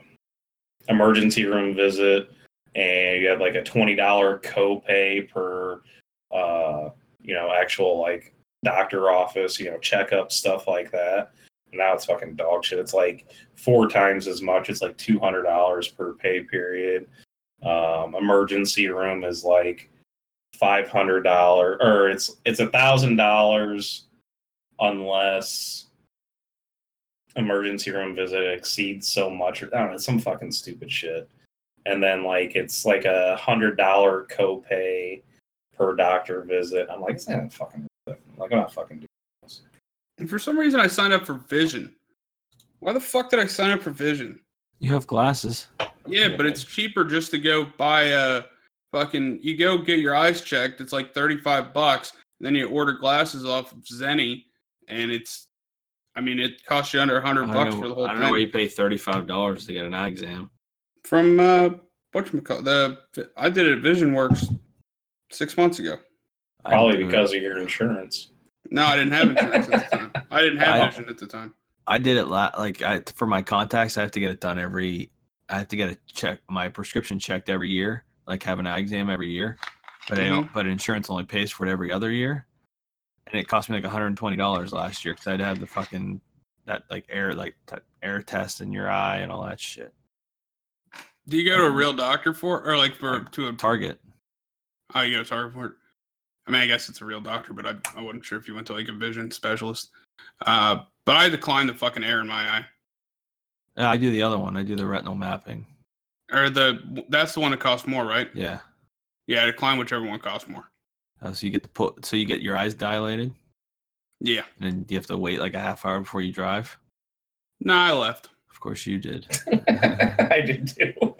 emergency room visit, and you had like a twenty dollar copay per, uh, you know, actual like doctor office, you know, checkup stuff like that. Now it's fucking dog shit. It's like four times as much. It's like two hundred dollars per pay period. Um, emergency room is like five hundred dollar or it's it's a thousand dollars unless emergency room visit exceeds so much or I don't know, some fucking stupid shit. And then like it's like a hundred dollar copay per doctor visit. I'm like, it's not fucking like I'm not fucking doing this. And for some reason, I signed up for Vision. Why the fuck did I sign up for Vision? You have glasses. Yeah, but it's cheaper just to go buy a fucking. You go get your eyes checked. It's like thirty five bucks. Then you order glasses off of Zenni, and it's. I mean, it costs you under a I hundred bucks know, for the whole thing. I don't know where you pay thirty five dollars to get an eye exam. From uh, what the I did it at Vision Works six months ago. Probably because of your insurance. No, I didn't have insurance at the time. I didn't have (laughs) I- Vision at the time. I did it la- like I for my contacts. I have to get it done every. I have to get a check my prescription checked every year. Like have an eye exam every year, but I don't. But insurance only pays for it every other year, and it cost me like one hundred and twenty dollars last year because I had to have the fucking that like air like air test in your eye and all that shit. Do you go to a real doctor for, or like for to a Target. Oh, you go to Target for it. I mean, I guess it's a real doctor, but I, I wasn't sure if you went to like a vision specialist. Uh, but I declined the fucking air in my eye, Uh, I do the other one. I do the retinal mapping. Or the that's the one that costs more, right? Yeah. Yeah, I decline whichever one costs more. Uh, so you get to put. So you get your eyes dilated, Yeah, and then you have to wait like a half hour before you drive. no, I left. Of course you did. (laughs) I did too. (laughs)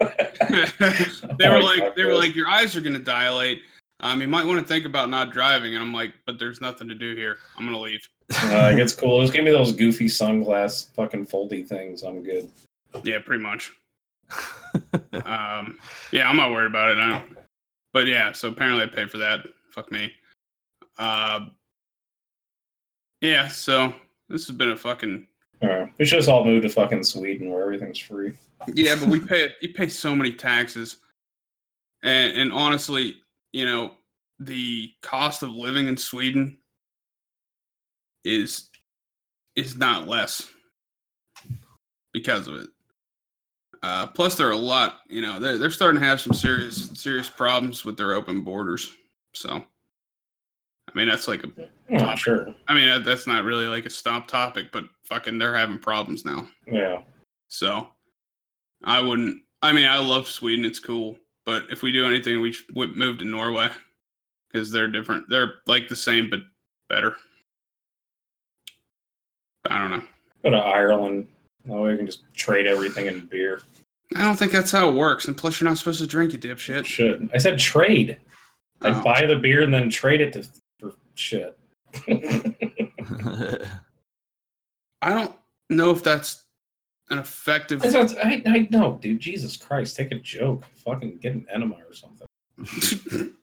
they were Oh, like, they were like, your eyes are gonna dilate. Um, you might want to think about not driving. And I'm like, but there's nothing to do here. I'm gonna leave. (laughs) Uh, it's cool. Just give me those goofy sunglass fucking foldy things. I'm good. Yeah, pretty much. Um, yeah, I'm not worried about it. I don't. But yeah, so apparently I paid for that. Fuck me. Uh, yeah, so this has been a fucking Uh, we should just all move to fucking Sweden where everything's free. yeah, but we (laughs) pay you pay so many taxes, and and honestly, you know, the cost of living in Sweden is is not less because of it. Uh, plus, they're a lot. You know, they're they're starting to have some serious serious problems with their open borders. So, I mean, that's like a. Oh, sure. I mean, that's not really like a stop topic, but fucking, they're having problems now. Yeah. So I wouldn't. I mean, I love Sweden. It's cool. But if we do anything, we would move to Norway because they're different. They're like the same, but better. I don't know. Go to Ireland. That way we can just trade everything in beer. I don't think that's how it works. And plus, you're not supposed to drink it, dipshit. Should. I said trade. I'd Oh. buy the beer and then trade it to for shit. (laughs) I don't know if that's an effective. That's not- I, I know, dude. Jesus Christ, take a joke. Fucking get an enema or something. (laughs) (laughs)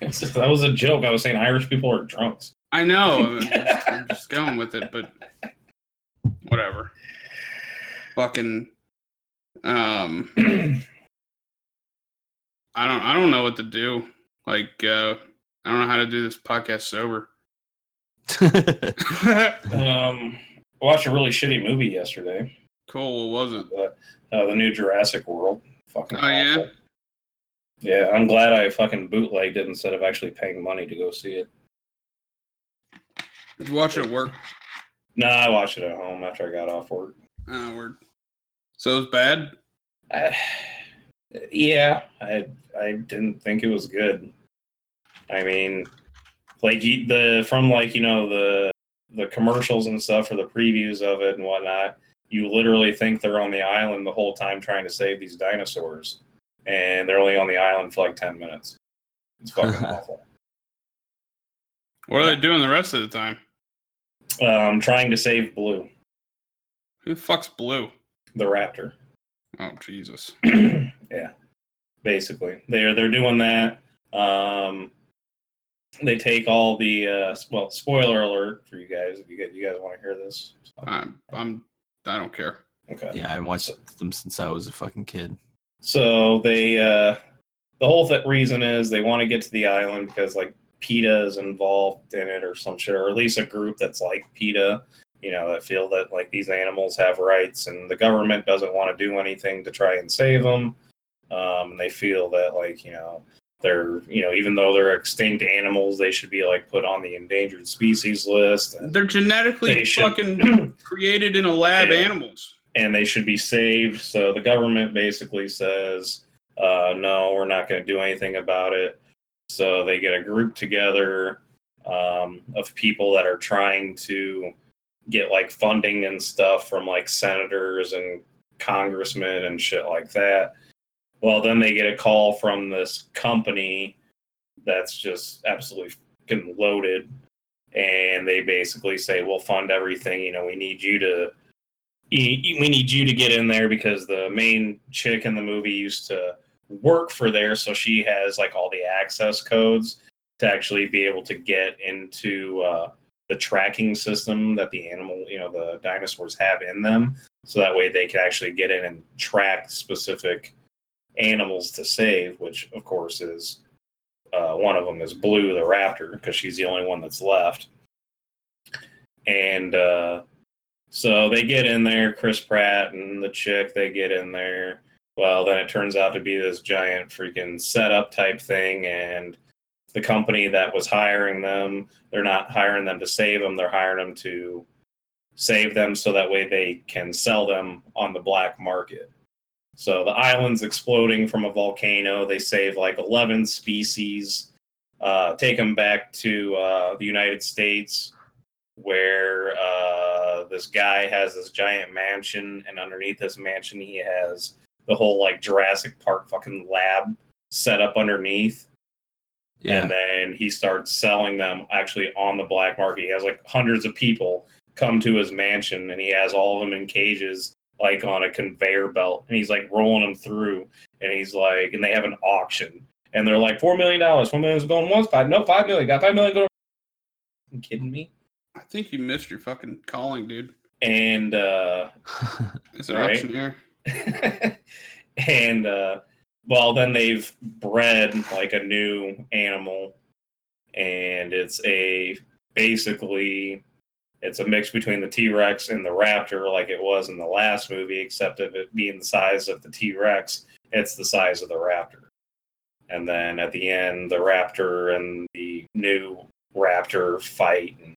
That was a joke. I was saying Irish people are drunks. I know. I'm just, I'm just going with it, but whatever. Fucking. Um. (clears throat) I don't I don't know what to do. Like uh I don't know how to do this podcast sober. (laughs) Um, watched a really shitty movie yesterday. cool, what was it? Uh, the new Jurassic World. Fucking. Oh, yeah? awful. Yeah, I'm glad I fucking bootlegged it instead of actually paying money to go see it. Did you watch it at work? No, I watched it at home after I got off work. Oh word. So it was bad? I, (sighs) yeah, I I didn't think it was good. I mean, like you- the from like you know the the commercials and stuff for the previews of it and whatnot. You literally think they're on the island the whole time trying to save these dinosaurs, and they're only on the island for like ten minutes. It's fucking (laughs) awful. What are they doing the rest of the time? Um, trying to save Blue, Who the fuck's blue? The raptor. (clears throat) Oh Jesus. yeah, basically they're they're doing that. Um, they take all the uh, well, spoiler alert for you guys if you guys you guys want to hear this. I'm I'm I don't care. Okay. yeah, I haven't watched them since I was a fucking kid. So they uh, the whole th- reason is they want to get to the island because like PETA is involved in it or some shit, or at least a group that's like PETA. You know, that feel that like these animals have rights and the government doesn't want to do anything to try and save them. Um, and they feel that like you know they're you know even though they're extinct animals, they should be like put on the endangered species list. They're genetically They should- fucking (clears throat) created in a lab Yeah. animals. and they should be saved. So the government basically says, uh, no, we're not going to do anything about it. So they get a group together um, of people that are trying to get like funding and stuff from like senators and congressmen and shit like that. Well, then they get a call from this company that's just absolutely fucking loaded, and they basically say, "We'll fund everything. You know, we need you to." We need you to get in there because the main chick in the movie used to work for there, so she has like all the access codes to actually be able to get into uh, the tracking system that the animal, you know, the dinosaurs have in them. So that way they can actually get in and track specific animals to save, which of course is uh, one of them is Blue the raptor because she's the only one that's left. And uh, so they get in there, Chris Pratt and the chick, they get in there. Well, then it turns out to be this giant freaking setup type thing, and the company that was hiring them, they're not hiring them to save them, they're hiring them to save them so that way they can sell them on the black market. So the island's exploding from a volcano. They save like 11 species, uh, take them back to uh, the United States, where uh, this guy has this giant mansion, and underneath this mansion, he has the whole like Jurassic Park fucking lab set up underneath Yeah. and then he starts selling them actually on the black market. He has like hundreds of people come to his mansion, and he has all of them in cages, like on a conveyor belt, and he's like rolling them through. And he's like, and they have an auction, and they're like four million dollars. Four million is going once, five no five million. Got five million going. You kidding me? I think you missed your fucking calling, dude. And uh It's an Right. auctioneer. (laughs) and uh well then they've bred like a new animal. And it's a basically it's a mix between the T-Rex and the raptor like it was in the last movie except of it being the size of the T-Rex it's the size of the raptor. And then at the end the raptor and the new raptor fight. And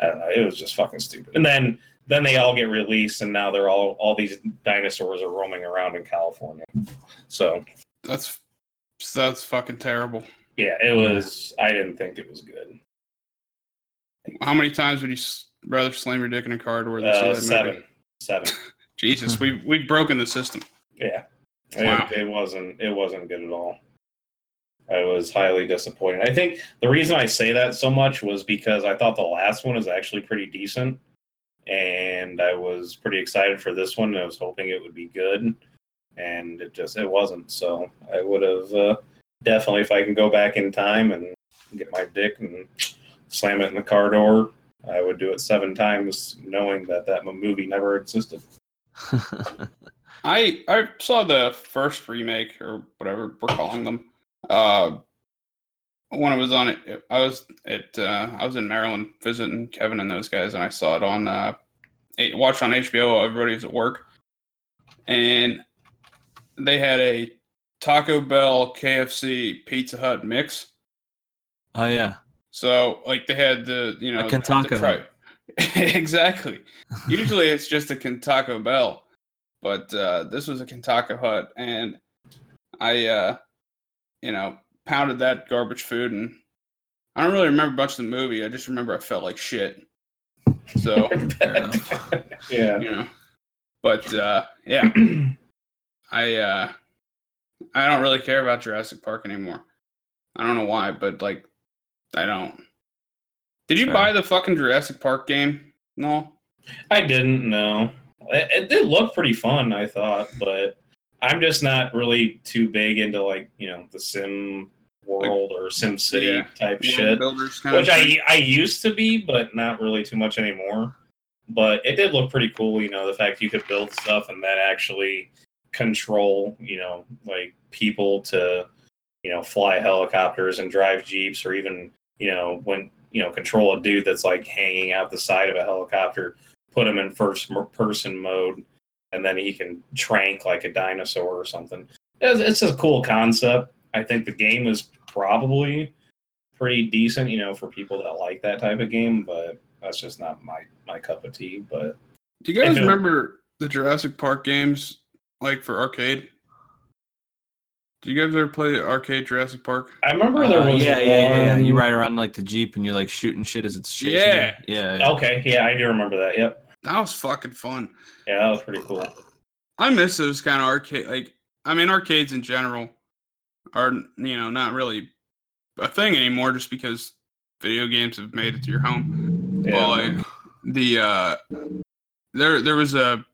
I don't know, it was just fucking stupid. And then then they all get released, and now they're all all these dinosaurs are roaming around in California. So That's that's fucking terrible. yeah, it was. I didn't think it was good. How many times would you rather slam your dick in a car door than Uh, movie? seven, seven. (laughs) Jesus, we we've broken the system. Yeah, Wow. it, it wasn't. It wasn't good at all. I was highly disappointed. I think the reason I say that so much was because I thought the last one was actually pretty decent, and I was pretty excited for this one. I was hoping it would be good, and it just it wasn't. So I would have uh, definitely, if I can go back in time and get my dick and slam it in the car door, I would do it seven times, knowing that that movie never existed. (laughs) I I saw the first remake or whatever we're calling them. Uh, when I was on it, I was at uh, I was in Maryland visiting Kevin and those guys, and I saw it on uh, watched on HBO while everybody was at work, and they had a Taco Bell, KFC, Pizza Hut mix. oh yeah. So like they had the you know A Kentucky the fry- (laughs) exactly. (laughs) Usually it's just a Kentucky Bell, but uh, this was a Kentucky Hut, and I, uh, you know, pounded that garbage food, and I don't really remember much of the movie. I just remember I felt like shit. So (laughs) (laughs) yeah. you know, but uh, yeah, (clears throat) I uh, I don't really care about Jurassic Park anymore. I don't know why, but like, I don't. Did you Fair. buy the fucking Jurassic Park game? No. I didn't know. It, it did look pretty fun, I thought, but I'm just not really too big into like you know the Sim World or Sim City Yeah. type World shit, Builders kind which of? I I used to be, but not really too much anymore. But it did look pretty cool, you know, the fact you could build stuff and then actually control, you know, like people to, you know, fly helicopters and drive jeeps, or even you know when you know control a dude that's like hanging out the side of a helicopter put him in first person mode and then he can trank like a dinosaur or something it's, it's a cool concept i think the game is probably pretty decent you know for people that like that type of game but that's just not my my cup of tea but Do you guys I remember the Jurassic Park games, like for arcade? Do you guys ever play arcade Jurassic Park? I remember there Uh, was yeah, yeah, yeah, yeah. You ride around like the jeep and you're like shooting shit as it's chasing Yeah. you. yeah, yeah. Okay, yeah, I do remember that. Yep. That was fucking fun. Yeah, that was pretty cool. I miss those kind of arcade. Like, I mean, arcades in general are you know not really a thing anymore, just because video games have made it to your home. Yeah. But like the uh, there there was a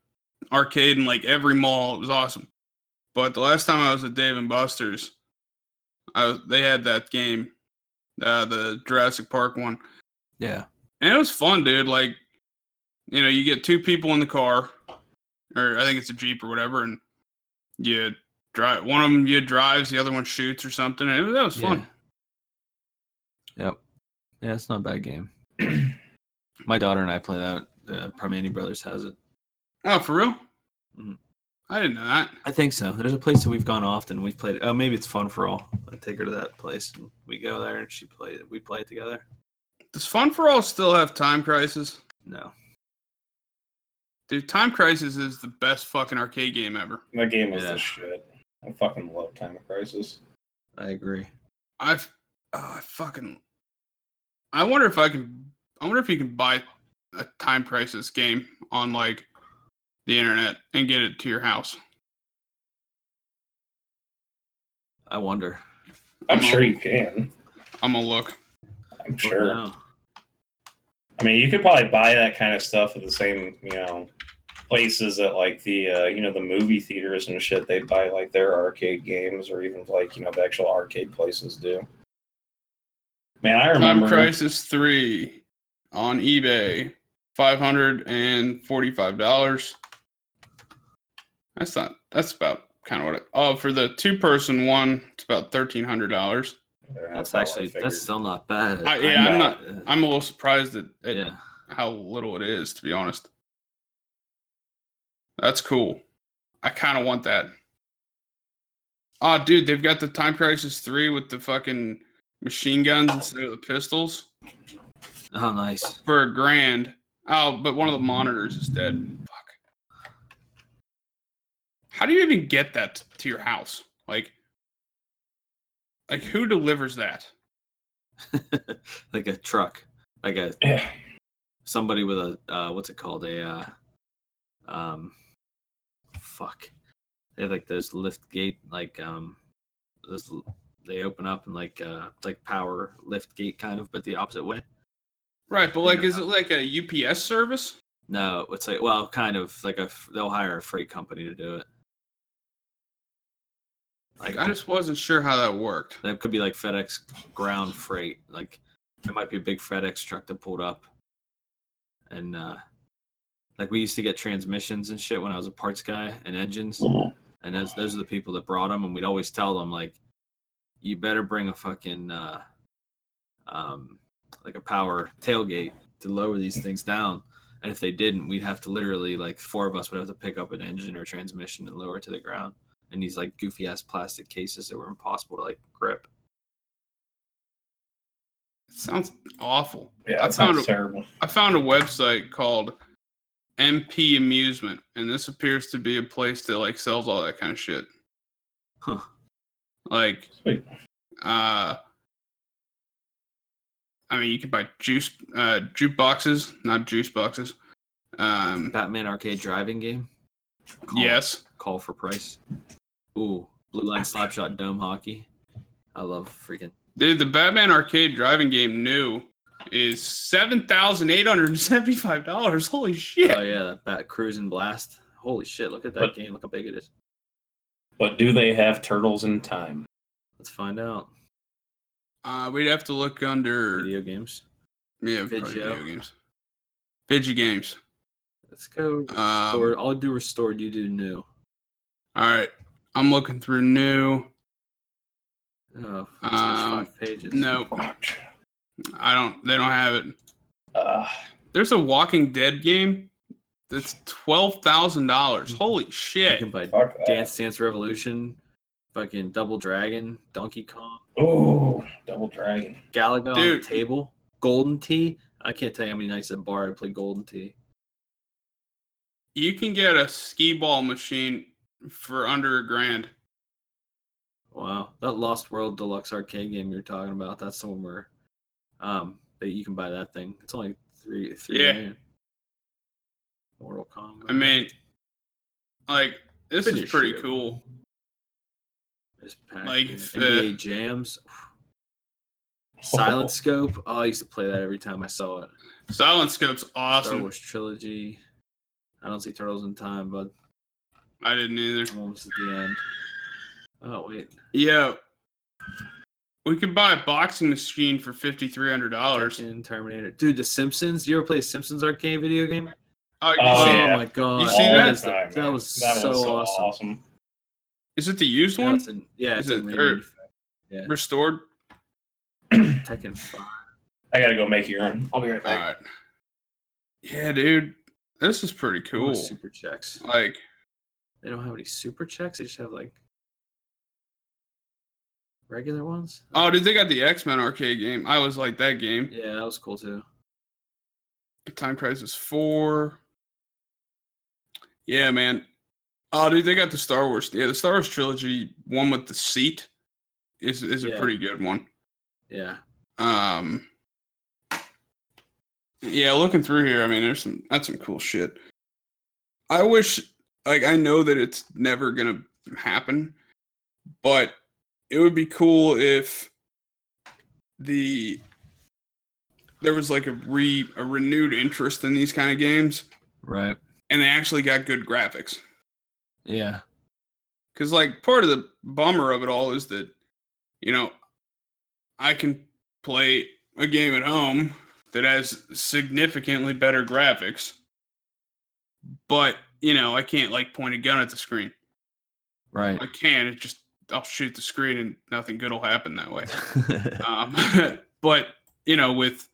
arcade in like every mall. It was awesome. But the last time I was at Dave and Buster's, I was, they had that game, uh, the Jurassic Park one. yeah. And it was fun, dude. Like, you know, you get two people in the car, or I think it's a Jeep or whatever, and you drive. One of them you drives, the other one shoots or something. And it, that was fun. Yeah. Yep. Yeah, it's not a bad game. (clears throat) My daughter and I play that. Uh, Primani Brothers has it. Oh, for real? Mhm. I didn't know that. I think so. There's a place that we've gone often. We've played. Oh, maybe it's fun for all. I take her to that place and we go there and she play it. We play it together. Does Fun for All still have Time Crisis? No. Dude, Time Crisis is the best fucking arcade game ever. That game was Yeah. the shit. I fucking love Time of Crisis. I agree. I've, oh, I fucking. I wonder if I can. I wonder if you can buy a Time Crisis game on like the internet and get it to your house. I wonder. I'm sure you can. I'm gonna look. I'm sure. I mean, you could probably buy that kind of stuff at the same, you know, places that like the, uh, you know, the movie theaters and shit. They buy like their arcade games, or even like you know the actual arcade places do. Man, I remember Time remember. Crisis Three on eBay, five hundred and forty-five dollars. That's not. That's about kind of what it. Oh, for the two-person one, it's about thirteen hundred dollars. Yeah, That's all actually that's still not bad. I- yeah, I'm not- I'm a little surprised at, at yeah. how little it is, to be honest. That's cool. I kind of want that. Oh, dude, they've got the Time Crisis 3 with the fucking machine guns instead of the pistols Oh, nice. for a grand. Oh, but one of the monitors is dead. Fuck. How do you even get that to your house? Like, like who delivers that? (laughs) like a truck, like a somebody with a uh, what's it called? A uh, um, fuck. They have like those lift gate, like um, those they open up and like uh, like power lift gate kind of, but the opposite way. Right, but like, is it like a UPS service? No, it's like well, kind of like a they'll hire a freight company to do it. Like, I just wasn't sure how that worked. That could be like FedEx ground freight. Like it might be a big FedEx truck that pulled up. And uh like we used to get transmissions and shit when I was a parts guy and engines. And those those are the people that brought them and we'd always tell them like you better bring a fucking uh um like a power tailgate to lower these things down. And if they didn't, we'd have to literally like four of us would have to pick up an engine or transmission and lower it to the ground in these like goofy ass plastic cases that were impossible to like grip. Sounds awful. Yeah, I that found sounds a- terrible. I found a website called MP Amusement, and this appears to be a place that like sells all that kind of shit. Huh. Like, Sweet. uh, I mean, you could buy juice, uh, jukeboxes, not juice boxes. Um, Batman arcade driving game. Call, yes, Call for price. Ooh, blue line slapshot dome hockey. I love freaking. dude, the Batman arcade driving game new is seven thousand eight hundred and seventy-five dollars. Holy shit! Oh yeah, that Cruis'n Blast. Holy shit! Look at that But- game. Look how big it is. But do they have turtles in time? Let's find out. Uh, we'd have to look under Video games. yeah, Video. video games. Video games. Let's go. Um, Store. I'll do restored. You do new. All right, I'm looking through new. Oh, it's Um, five pages. No, I don't. They don't have it. Uh, There's a Walking Dead game that's twelve thousand dollars. Holy You shit! can buy fuck that. Dance Dance Revolution, fucking Double Dragon, Donkey Kong, Oh, Double Dragon. Galaga on the table, Golden Tee. I can't tell you how many nights at bar I play Golden Tee. You can get a skee ball machine for under a grand. Wow, that Lost World Deluxe arcade game you're talking about. That's the one where, um, that you can buy that thing. It's only three three. Yeah. million. Mortal Kombat. I mean, like this is pretty it. cool. Miss like, Pac-Man, uh, NBA Jams. (laughs) Silent Scope. Oh, I used to play that every time I saw it. Silent Scope's awesome. Star. Wars trilogy. I don't see Turtles in Time, but I didn't either. I'm almost at the end. Oh wait, Yeah. We could buy a boxing machine for fifty three hundred dollars. Tekken, Terminator. Dude, The Simpsons. You ever play Simpsons arcade video game? Oh, Oh, see- oh yeah. my god, You see that? is the- Time, that was That so, was so awesome. awesome. is it the used Yeah, one? it's in, yeah, Is it's in it- remade. or- Restored? (clears throat) Tekken Five. I gotta go make your own. I'll be right back. right. Yeah, dude. This is pretty Oh, cool. Super Chexx. Like, They don't have any Super Chexx. They just have like regular ones. oh, dude, they got the X Men arcade game. I was like that game. Yeah, that was cool too. Time Crisis 4. Yeah, man. Oh, dude, they got the Star Wars. Yeah, the Star Wars trilogy, one with the seat, is is a Yeah. pretty good one. Yeah. Um, yeah, looking through here, I mean, there's some that's some cool shit. I wish, like, I know that it's never gonna happen, but it would be cool if the there was like a re a renewed interest in these kind of games, Right. and they actually got good graphics. Yeah. Because like part of the bummer of it all is that, you know, I can play a game at home that has significantly better graphics, but you know, I can't like point a gun at the screen. Right. I can, it just I'll shoot the screen and nothing good will happen that way. (laughs) Um, (laughs) but you know, with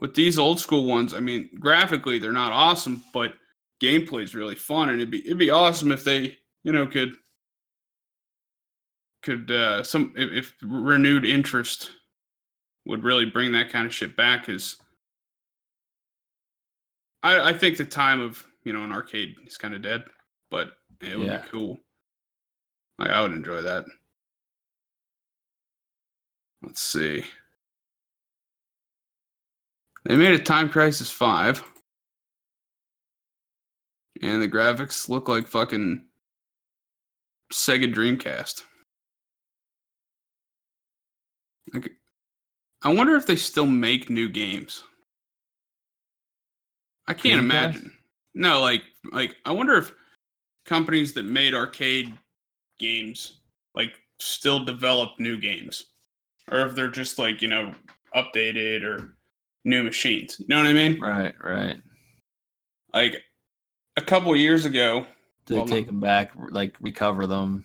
with these old school ones, I mean, graphically they're not awesome, but gameplay is really fun, and it'd be it'd be awesome if they, you know, could could uh some if, if renewed interest would really bring that kind of shit back is I, I think the time of you know an arcade is kind of dead, but it would Yeah. be cool. Like, I would enjoy that. Let's see. They made a Time Crisis 5. And the graphics look like fucking Sega Dreamcast. Like, I wonder if they still make new games. I can't Dreamcast? imagine. No, like like I wonder if companies that made arcade games like still develop new games or if they're just like, you know, updated or new machines. You know what I mean? right. Right. Like a couple years ago, They Well, take them back, like recover them.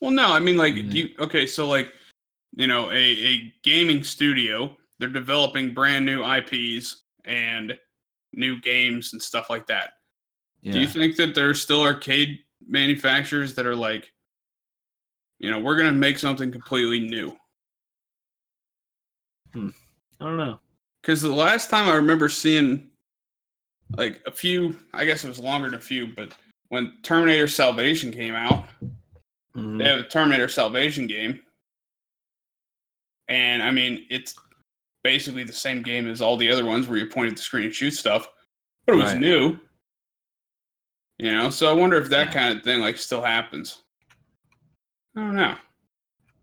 Well, no, I mean like Mhm. do you okay, so like you know, a, a gaming studio, they're developing brand new IPs and new games and stuff like that. Yeah. Do you think that there's still arcade manufacturers that are like, you know, we're gonna make something completely new? I don't know. Because the last time I remember seeing like a few, I guess it was longer than a few, but when Terminator Salvation came out, Mhm. they have a Terminator Salvation game. And I mean, it's basically the same game as all the other ones where you point at the screen and shoot stuff, but it was Right. new. You know, so I wonder if that Yeah. kind of thing like still happens. I don't know.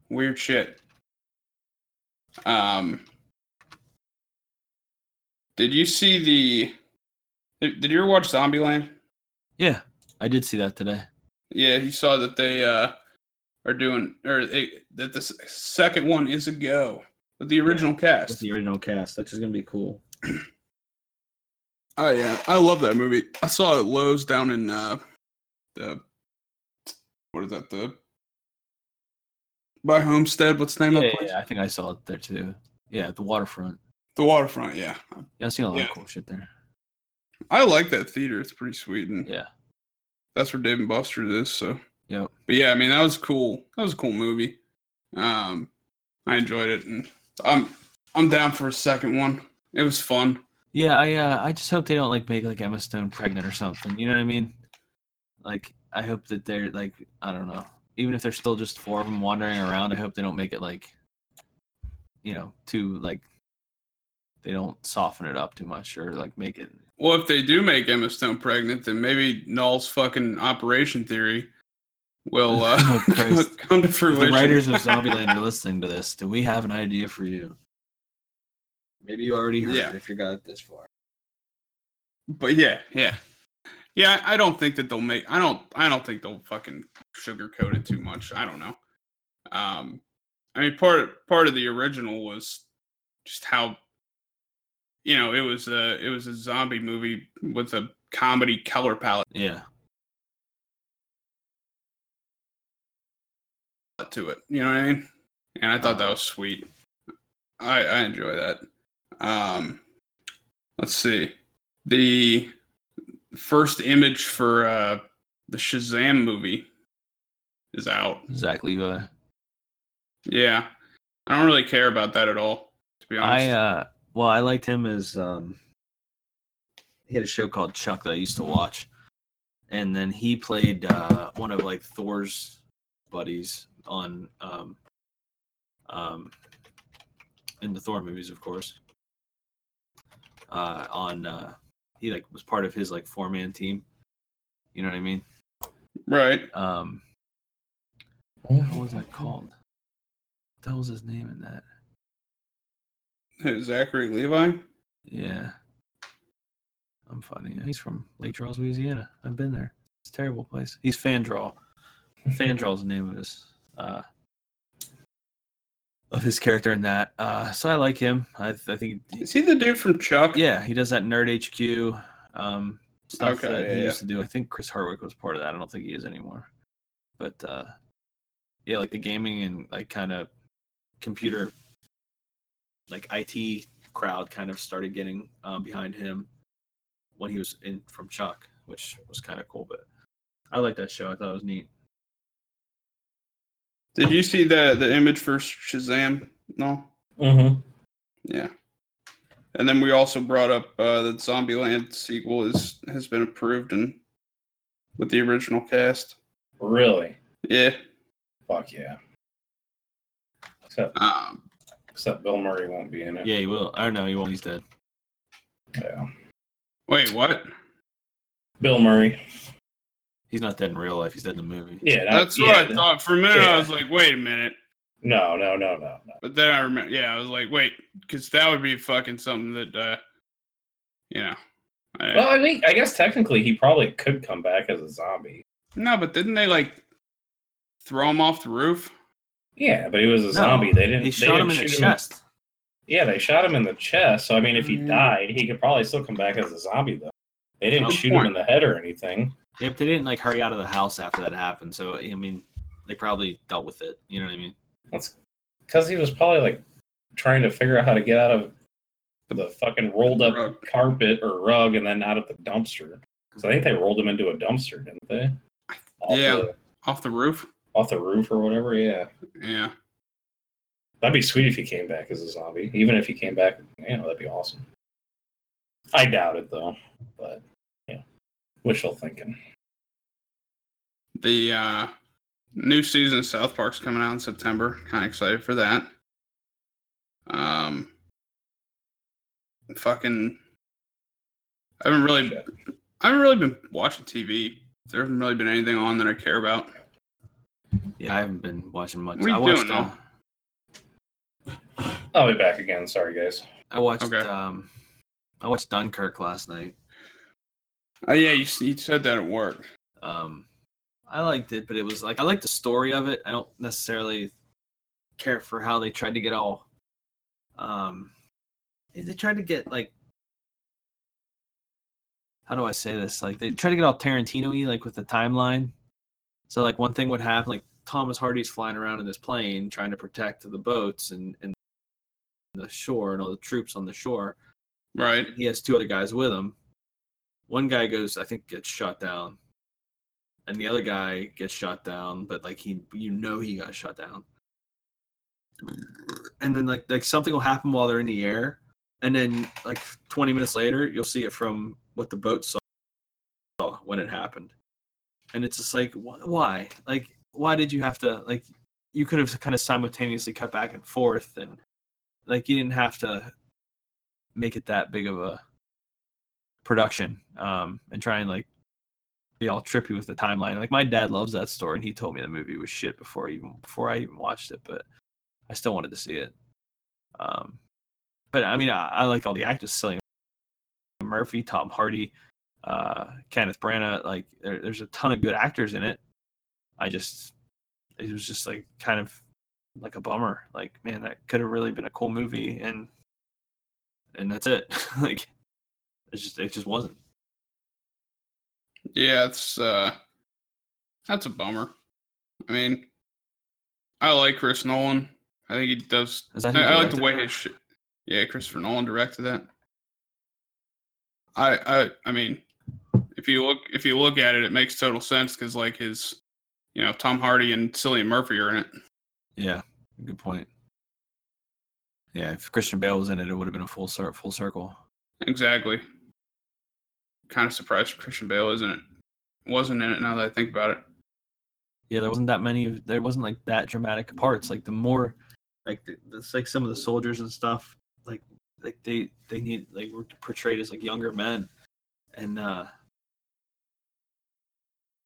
Weird shit. Um, did you see the? Did, did you ever watch Zombieland? Yeah, I did see that today. Yeah, he saw that they uh, are doing, or they, that the second one is a go with the original With cast. the original cast, which is gonna be cool. (clears throat) Oh yeah, I love that movie. I saw it at Loews down in uh, the what is that the by Homestead? What's the name Yeah, of yeah, place? yeah, I think I saw it there too. Yeah, the waterfront. The waterfront. Yeah, Yeah, I seen a lot Yeah. of cool shit there. I like that theater. It's pretty sweet, and Yeah. that's where Dave and Buster's is. So, yeah, but yeah, I mean that was cool. That was a cool movie. Um, I enjoyed it, and I'm I'm down for a second one. It was fun. Yeah, I uh, I just hope they don't like make like Emma Stone pregnant or something. You know what I mean? Like I hope that they're like I don't know. even if there's still just four of them wandering around, I hope they don't make it like, you know, too like they don't soften it up too much or like make it. Well, if they do make Emma Stone pregnant, then maybe Nall's fucking operation theory will (laughs) uh, Oh, (laughs) come to fruition. the writers of Zombieland are listening to this, do we have an idea for you? Maybe you already heard Yeah. it if you got it this far. But yeah, yeah, yeah. I don't think that they'll make. I don't. I don't think they'll fucking sugarcoat it too much. I don't know. Um, I mean, part part of the original was just how, you know, it was a it was a zombie movie with a comedy color palette Yeah. to it. You know what I mean? And I thought that was sweet. I I enjoy that. Um, let's see. The first image for uh the Shazam movie is out. Zach Levi. Yeah, I don't really care about that at all. To be honest. I uh well I liked him as um he had a show called Chuck that I used to watch. And then he played uh one of like Thor's buddies on um um in the Thor movies of course. Uh on uh he like was part of his like four man team. You know what I mean? right. Um what was that called? What the hell was his name in that? Zachary Levi. Yeah. I'm funny. He's from Lake Charles, Louisiana. I've been there. It's a terrible place. He's Fandral. (laughs) Fandral's the name of his uh of his character in that. Uh so I like him. I, I think Is he the dude from Chuck? yeah, he does that nerd HQ um stuff Okay, that yeah, he yeah. used to do. I think Chris Hardwick was part of that. I don't think he is anymore. But uh yeah, like the gaming and like kind of computer like IT crowd kind of started getting um, behind him when he was in from Chuck, which was kind of cool. But I like that show. I thought it was neat. Did you see the the image for Shazam? No. Mm-hmm. Yeah. And then we also brought up uh, that Zombieland sequel is has been approved and with the original cast. Really? Yeah. Fuck yeah. Except, Um, except Bill Murray won't be in it. Yeah, he will. I don't know. He won't. He's dead. Yeah. wait, what? Bill Murray. He's not dead in real life. He's dead in the movie. Yeah, that- That's yeah, what I that- thought. For a minute, yeah. I was like, wait a minute. No, no, no, no, no. But then I remember, yeah, I was like, wait, because that would be fucking something that, uh, you know. I- Well, I think I guess technically he probably could come back as a zombie. no, but didn't they like throw him off the roof? Yeah, but he was a No, zombie. They didn't. He they shot him in the shoot chest. Yeah, they shot him in the chest. So I mean, if he Mm. died, he could probably still come back as a zombie, though. They didn't Good shoot point. him in the head or anything. Yeah, but they didn't like hurry out of the house after that happened. So I mean, they probably dealt with it. You know what I mean? That's because he was probably like trying to figure out how to get out of the fucking rolled up Rug. carpet or rug and then out of the dumpster. Because I think they rolled him into a dumpster, didn't they? Off Yeah. the, Off the roof? off the roof or whatever. Yeah, Yeah. that'd be sweet if he came back as a zombie. Even if he came back, you know, that'd be awesome. I doubt it though, but yeah, wishful thinking. The uh, new season of South Park's coming out in September. Kind of excited for that. Um, fucking, I haven't really, Shit. I haven't really been watching TV. There hasn't really been anything on that I care about. Yeah, I haven't been watching much. What are you I watched. Doing, uh, I'll be back again. Sorry, guys. I watched. Okay. Um, I watched Dunkirk last night. Oh yeah, you, you said that at work. Um, I liked it, but it was like I like the story of it. I don't necessarily care for how they tried to get all. Um, they tried to get like. How do I say this? Like they tried to get all Tarantino-y, like with the timeline. So like one thing would happen, like Thomas Hardy's flying around in this plane trying to protect the boats and and the shore and all the troops on the shore Right. he has two other guys with him. One guy goes, I think, gets shot down, and the other guy gets shot down, but like he, you know, he got shot down. And then like like something will happen while they're in the air, and then like 20 minutes later, you'll see it from what the boat saw when it happened, and it's just like wh- why? Like why did you have to like? You could have kind of simultaneously cut back and forth, and like you didn't have to make it that big of a production um and try and like be all trippy with the timeline. Like my dad loves that story, and he told me the movie was shit before even before I even watched it, but I still wanted to see it. Um, but I mean, I, I like all the actors: Cillian Murphy, Tom Hardy, uh, Kenneth Branagh. Like, there, there's a ton of good actors in it. I just, it was just like kind of like a bummer. Like, man, that could have really been a cool movie, and and that's it. (laughs) like, it just it just wasn't. Yeah, it's uh that's a bummer. I mean, I like Chris Nolan. I think he does. I, I like the way his shit. Yeah, Christopher Nolan directed that. I I I mean, if you look if you look at it, it makes total sense because like his, you know, Tom Hardy and Cillian Murphy are in it. Yeah, good point. Yeah, if Christian Bale was in it, it would have been a full cir- full circle. Exactly. Kind of surprised Christian Bale isn't it. Wasn't in it now that I think about it. Yeah, there wasn't that many. There wasn't like that dramatic parts. Like the more, like the, it's like some of the soldiers and stuff. Like like they they need like were portrayed as like younger men, and uh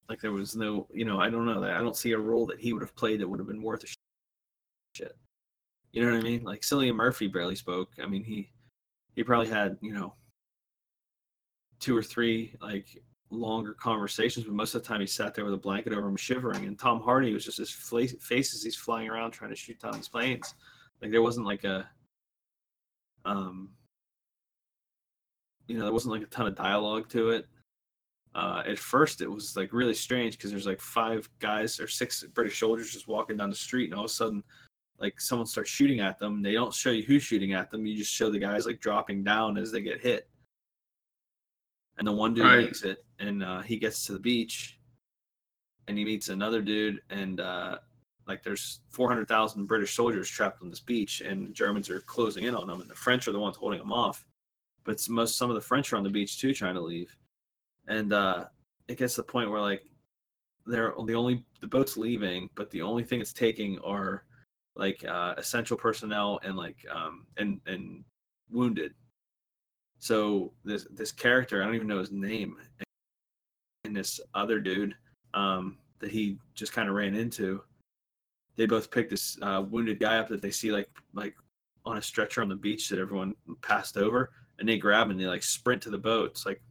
like there was no you know I don't know I don't see a role that he would have played that would have been worth a shit. You know what I mean? Like Cillian Murphy barely spoke. I mean he he probably had you know two or three like longer conversations, but most of the time he sat there with a blanket over him, shivering. And Tom Hardy was just his face as he's flying around trying to shoot down these planes. Like there wasn't like a, um, you know, there wasn't like a ton of dialogue to it. Uh, at first, it was like really strange because there's like five guys or six British soldiers just walking down the street, and all of a sudden, like someone starts shooting at them. They don't show you who's shooting at them. You just show the guys like dropping down as they get hit and the one dude Right. makes it and uh, he gets to the beach and he meets another dude and uh, like there's 400,000 British soldiers trapped on this beach and the Germans are closing in on them and the French are the ones holding them off. But most some of the French are on the beach too trying to leave. And uh, it gets to the point where like they're the only the boat's leaving but the only thing it's taking are like uh, essential personnel and like um and and wounded so this this character, I don't even know his name, and this other dude um, that he just kind of ran into, they both picked this uh, wounded guy up that they see like like on a stretcher on the beach that everyone passed over, and they grab him and they like sprint to the boat. It's like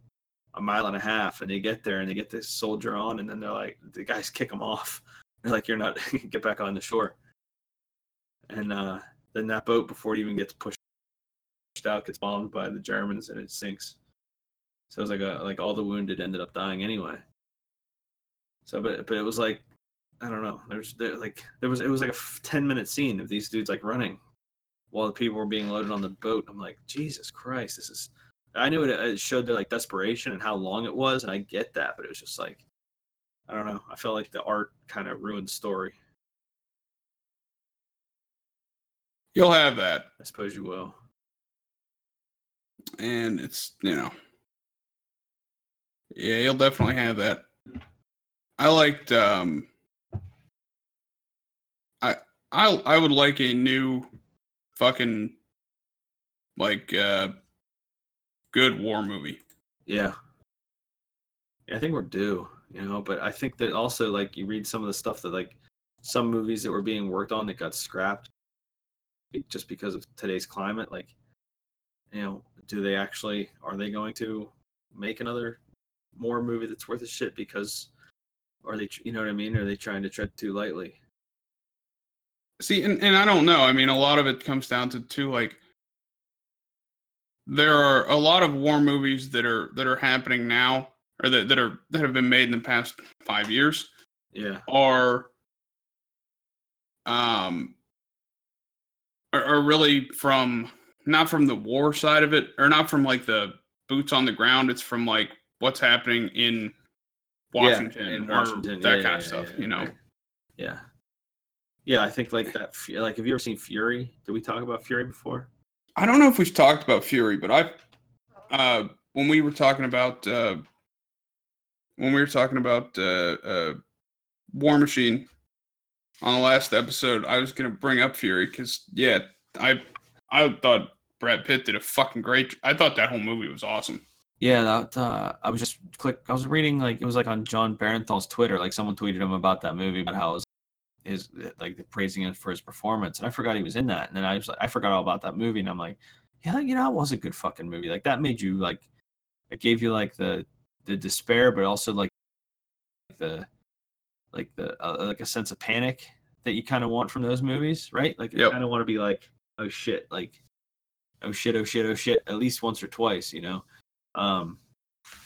a mile and a half, and they get there and they get this soldier on, and then they're like the guys kick him off. (laughs) They're like, "You're not (laughs) get back on the shore." And uh, then that boat, before it even gets pushed out gets bombed by the Germans and it sinks. So it was like a like all the wounded ended up dying anyway. So but but it was like I don't know. There's there like there was it was like a f- ten minute scene of these dudes like running while the people were being loaded on the boat. I'm like Jesus Christ, this is. I knew it, it showed their like desperation and how long it was, and I get that, but it was just like I don't know. I felt like the art kind of ruined story. You'll have that. I suppose you will. And it's you know. Yeah you'll definitely have that. I liked um i i i would like a new fucking like uh good war movie. Yeah. Yeah, I think we're due, you know, but I think that also like you read some of the stuff that like some movies that were being worked on that got scrapped just because of today's climate, like you know, do they actually are they going to make another more movie that's worth a shit because are they you know what I mean? Are they trying to tread too lightly? see and, and i don't know i mean a lot of it comes down to too like there are a lot of war movies that are that are happening now or that, that are that have been made in the past five years Yeah. are um are, are really from not from the war side of it or not from like the boots on the ground it's from like what's happening in washington, in or Washington, that yeah, kind yeah, of stuff yeah, you know. Yeah. Yeah, I think like that. Like, have you ever seen Fury? Did we talk about Fury before? i don't know if we've talked about fury but i uh when we were talking about uh when we were talking about uh uh war machine on the last episode, I was gonna bring up Fury because yeah, I I thought Brad Pitt did a fucking great. I thought that whole movie was awesome. Yeah, that uh, I was just click. I was reading like it was like on Jon Bernthal's Twitter. Like someone tweeted him about that movie, about how it was his like praising him for his performance, and I forgot he was in that. And then I was like, I forgot all about that movie, and I'm like, yeah, you know, it was a good fucking movie. Like that made you like, it gave you like the the despair, but also like the like the uh, like a sense of panic that you kind of want from those movies, right? Like you Yep. kind of want to be like, oh shit, like, oh shit, oh shit, oh shit, at least once or twice, you know. Um,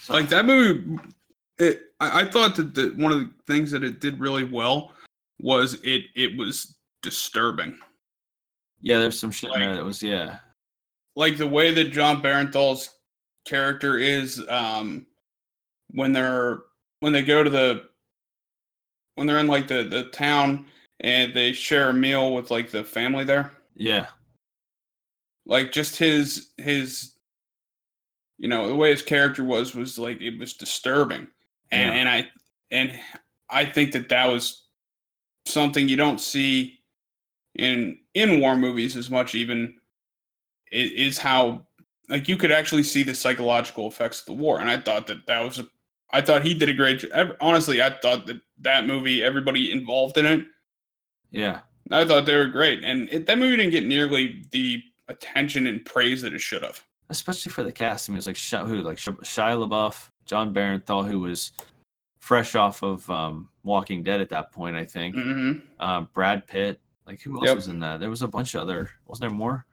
so- Like that movie, it. I, I thought that the, one of the things that it did really well was it it was disturbing. Yeah, there's some shit in there Like- that was yeah. like the way that Jon Bernthal's character is um when they're when they go to the when they're in like the the town and they share a meal with like the family there Yeah. Like just his his you know the way his character was was like it was disturbing and Yeah. and i and i think that that was something you don't see in in war movies as much even is how like you could actually see the psychological effects of the war and i thought that that was a i thought he did a great job honestly i thought that that movie everybody involved in it Yeah. I thought they were great, and it, that movie didn't get nearly the attention and praise that it should have. Especially for the cast. I mean, it was like Shia, who, like Sh- Shia LaBeouf, Jon Bernthal, who was fresh off of um, Walking Dead at that point, I think. hmm Um, Brad Pitt. Like, who else Yep. was in that? There was a bunch of other. Wasn't there more?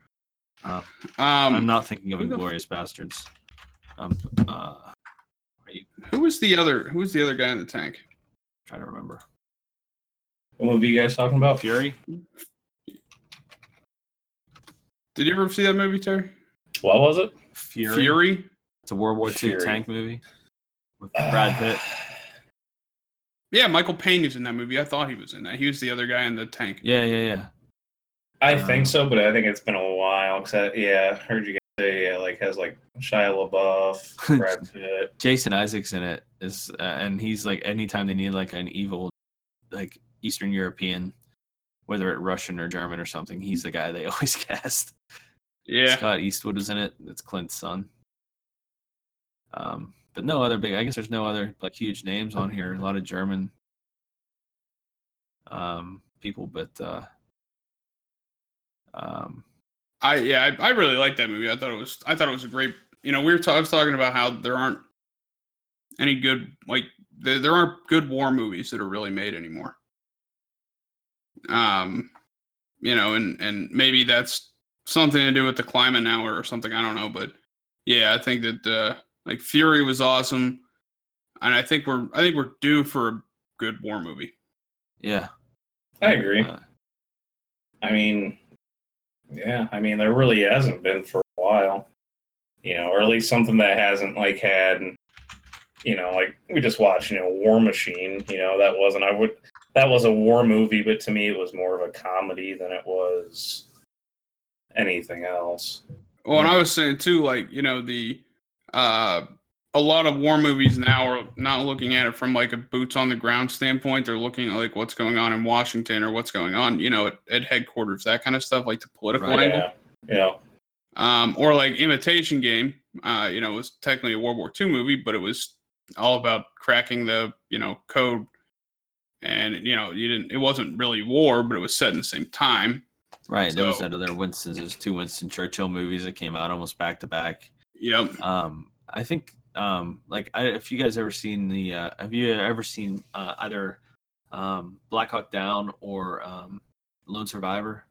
Um, I'm not thinking of who the Inglourious Basterds. Um, uh, who was the other? Who was the other guy in the tank? trying to remember. What movie you guys talking about? Fury. Did you ever see that movie, Terry? What was it? Fury. Fury. It's a World War II tank movie with Brad Pitt. Yeah, Michael Peña was in that movie. I thought he was in that. He was the other guy in the tank. Yeah, yeah, yeah. I Um, think so, but I think it's been a while. Cause I, yeah, I heard you guys say yeah, like has like Shia LaBeouf, (laughs) Brad Pitt. Jason Isaacs in it is, uh, and he's like anytime they need like an evil, like Eastern European, whether it Russian or German or something, he's the guy they (laughs) always cast. Yeah. Scott Eastwood is in it. It's Clint's son. Um, but no other big. I guess there's no other like huge names on here. A lot of German um, people, but uh, um, I yeah, I, I really liked that movie. I thought it was I thought it was a great. You know, we were ta- I was talking about how there aren't any good like there, there aren't good war movies that are really made anymore. Um, you know, and and maybe that's something to do with the climate now or something. I don't know, but yeah, I think that uh, like Fury was awesome, and I think we're I think we're due for a good war movie. yeah. I agree. Uh, I mean, yeah, I mean, there really hasn't been for a while, you know, or at least something that hasn't like had, you know, like we just watched, you know, War Machine. You know, that wasn't. I would. That was a war movie, but to me, it was more of a comedy than it was anything else. Well, and I was saying too, like you know, the uh, a lot of war movies now are not looking at it from like a boots on the ground standpoint. They're looking at like what's going on in Washington or what's going on, you know, at, at headquarters, that kind of stuff, like the political Right. angle. Yeah, yeah, Um, or like Imitation Game, uh, you know, it was technically a World War II movie, but it was all about cracking the you know code, and you know, you didn't. It wasn't really war, but it was set in the same time. right. There was that other Winston. There's two Winston Churchill movies that came out almost back to back. Yep. Um, I think um, like I, if you guys ever seen the, uh, have you ever seen uh, either um, Black Hawk Down or um, Lone Survivor?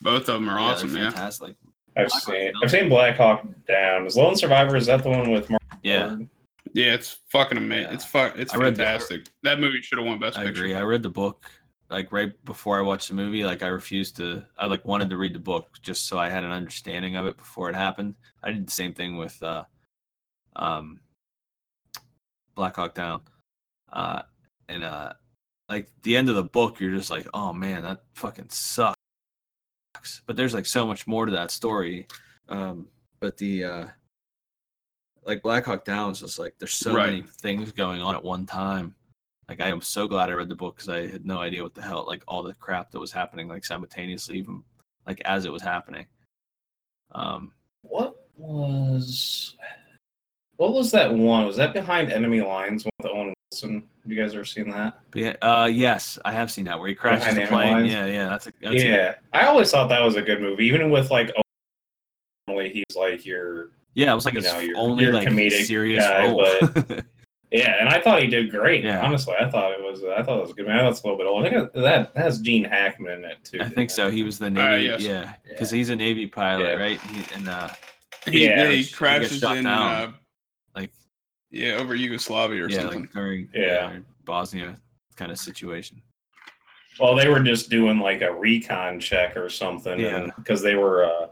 Both of them are Yeah, awesome. Yeah. fantastic. I've Black seen. Down. I've seen Black Hawk Down. Is Lone Survivor? Is that the one with? Mark Yeah, Wahlberg? Yeah, it's fucking amazing. Yeah. It's fu- It's I read the- fantastic. that movie should have won Best I Picture. agree. I read the book like right before I watched the movie. Like I refused to. I like wanted to read the book just so I had an understanding of it before it happened. I did the same thing with uh, um, Black Hawk Down, uh, and uh, like the end of the book, you're just like, oh man, that fucking sucks. But there's like so much more to that story. Um, but the uh, like Black Hawk Down is just like there's so Right. many things going on at one time. Like I am so glad I read the book because I had no idea what the hell like all the crap that was happening like simultaneously, even like as it was happening. Um, What was what was that one? Was that behind enemy lines with Owen Wilson? Have you guys ever seen that? yeah, uh, yes, I have seen that where he crashes Behind the plane. Lines? Yeah, yeah, that's a that's a- yeah, I always thought that was a good movie, even with like Owen- normally he's like your yeah. It was like You his know, your- only your like comedic serious guy, role. (laughs) yeah, and I thought he did great. Yeah. honestly, I thought it was I thought it was good. Man, that's a little bit old. I think that that has Gene Hackman in it too. I didn't think it? so. He was the Navy, yes. yeah, because he's a Navy pilot, Yeah. right? He, and uh, He, Yeah, yeah, he he gets crashes shot in, down. uh, like yeah, over Yugoslavia or yeah, something. like during Yeah. Bosnia kind of situation. Well, they were just doing like a recon check or something, Yeah. because they were uh,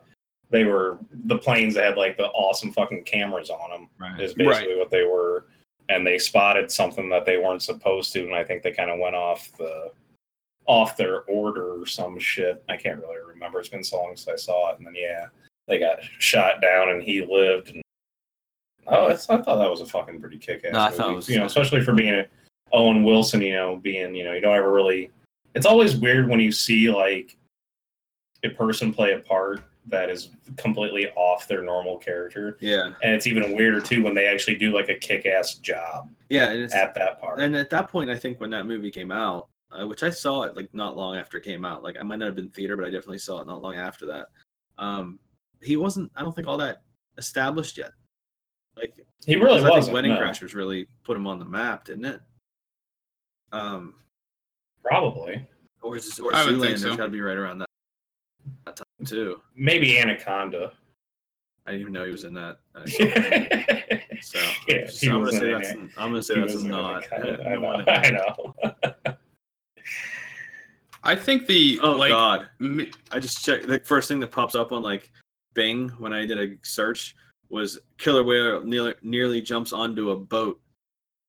they were the planes that had like the awesome fucking cameras on them Right. is basically what they were, and they spotted something that they weren't supposed to, and I think they kind of went off the off their order or some shit. I can't really remember. It's been so long since I saw it, and then yeah, they got shot down, and he lived. And oh, it's, I thought that was a fucking pretty kick ass. No, I thought it was- you know, especially for being a Owen Wilson, you know, being, you know, you don't ever really. It's always weird when you see like a person play a part that is completely off their normal character, Yeah, and it's even weirder too when they actually do like a kick-ass job yeah, and, it's, at that part. and at that point, I think when that movie came out, uh, which I saw it like not long after it came out. Like I might not have been theater, but I definitely saw it not long after that. Um, he wasn't. I don't think all that established yet. Like he really Because I think wasn't. Wedding no. Crashers really put him on the map, didn't it? Um, Probably, or is or I would think Zoolander's so. got to be right around that, that time too. maybe Anaconda. I didn't even know he was in that. (laughs) So, Yeah, so I'm gonna say that's. it. I'm gonna say He that's was not. Anaconda. (laughs) I No know. one- I know. (laughs) I think the Oh like God! I just checked. The first thing that pops up on like Bing when I did a search was killer whale nearly, nearly jumps onto a boat,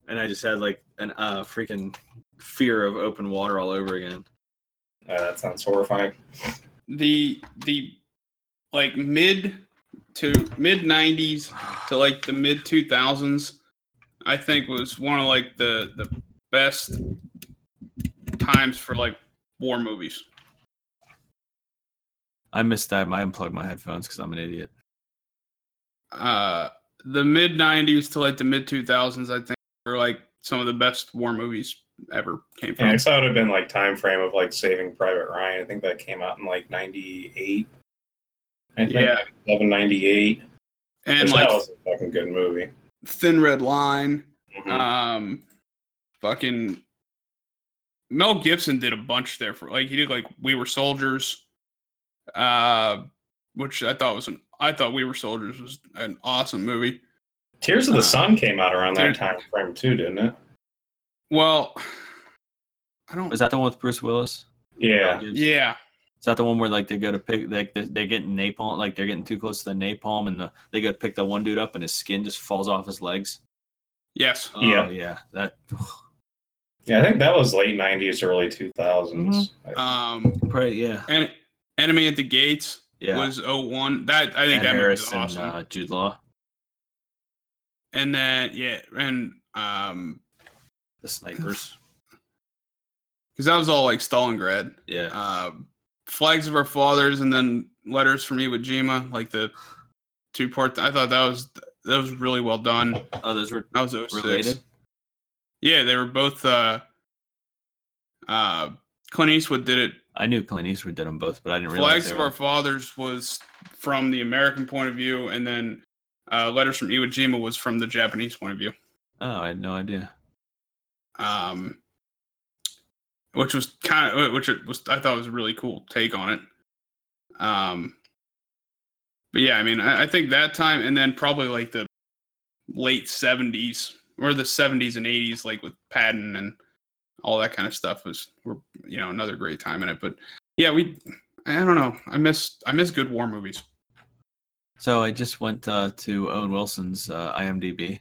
and I just had like an uh freaking fear of open water all over again. Uh, that sounds horrifying. The the like mid to mid 90s to like the mid 2000s i think was one of like the the best times for like war movies I missed that. I unplugged my headphones because I'm an idiot. uh the mid 90s to like the mid 2000s i think were like some of the best war movies ever came from Yeah, I thought it would have been like time frame of like Saving Private Ryan. I think that came out in like '98. I think Yeah. 11, 98. and Which like that was a fucking good movie. thin red line Mhm. Um, fucking Mel Gibson did a bunch there for like he did like We Were Soldiers, uh, which I thought was an I thought We Were Soldiers was an awesome movie. Tears of the uh, Sun came out around that time frame too, didn't it? Well, I don't. Is that the one with Bruce Willis? Yeah. Yeah, Is that the one where like they go to pick like they, they're getting napalm like they're getting too close to the napalm and the, they go to pick the one dude up and his skin just falls off his legs? yes. Oh, Yeah. yeah. That Yeah, I think that was late '90s, early 2000s. Um, right, yeah. and Enemy at the Gates Yeah. was 01. That I think Ed that movie Harris was and awesome. uh, Jude Law. and then yeah, and um, The snipers. (laughs) because that was all like Stalingrad. Yeah. uh, flags of our fathers and then letters from Iwo Jima, like the two part. I thought that was that was really well done. Oh, those were That was 06. related. Yeah, they were both. Uh, uh, Clint Eastwood did it. I knew Clint Eastwood did them both, but I didn't realize. Flags of were- Our Fathers was from the American point of view, and then uh, Letters from Iwo Jima was from the Japanese point of view. Oh, I had no idea. Um, which was kind of which it was I thought was a really cool take on it. Um, but yeah, I mean, I, I think that time, and then probably like the late '70s or the '70s and '80s, like with Patton and all that kind of stuff, was were you know another great time in it. But yeah, we I don't know, I miss I miss good war movies. So I just went uh, to Owen Wilson's uh, IMDb.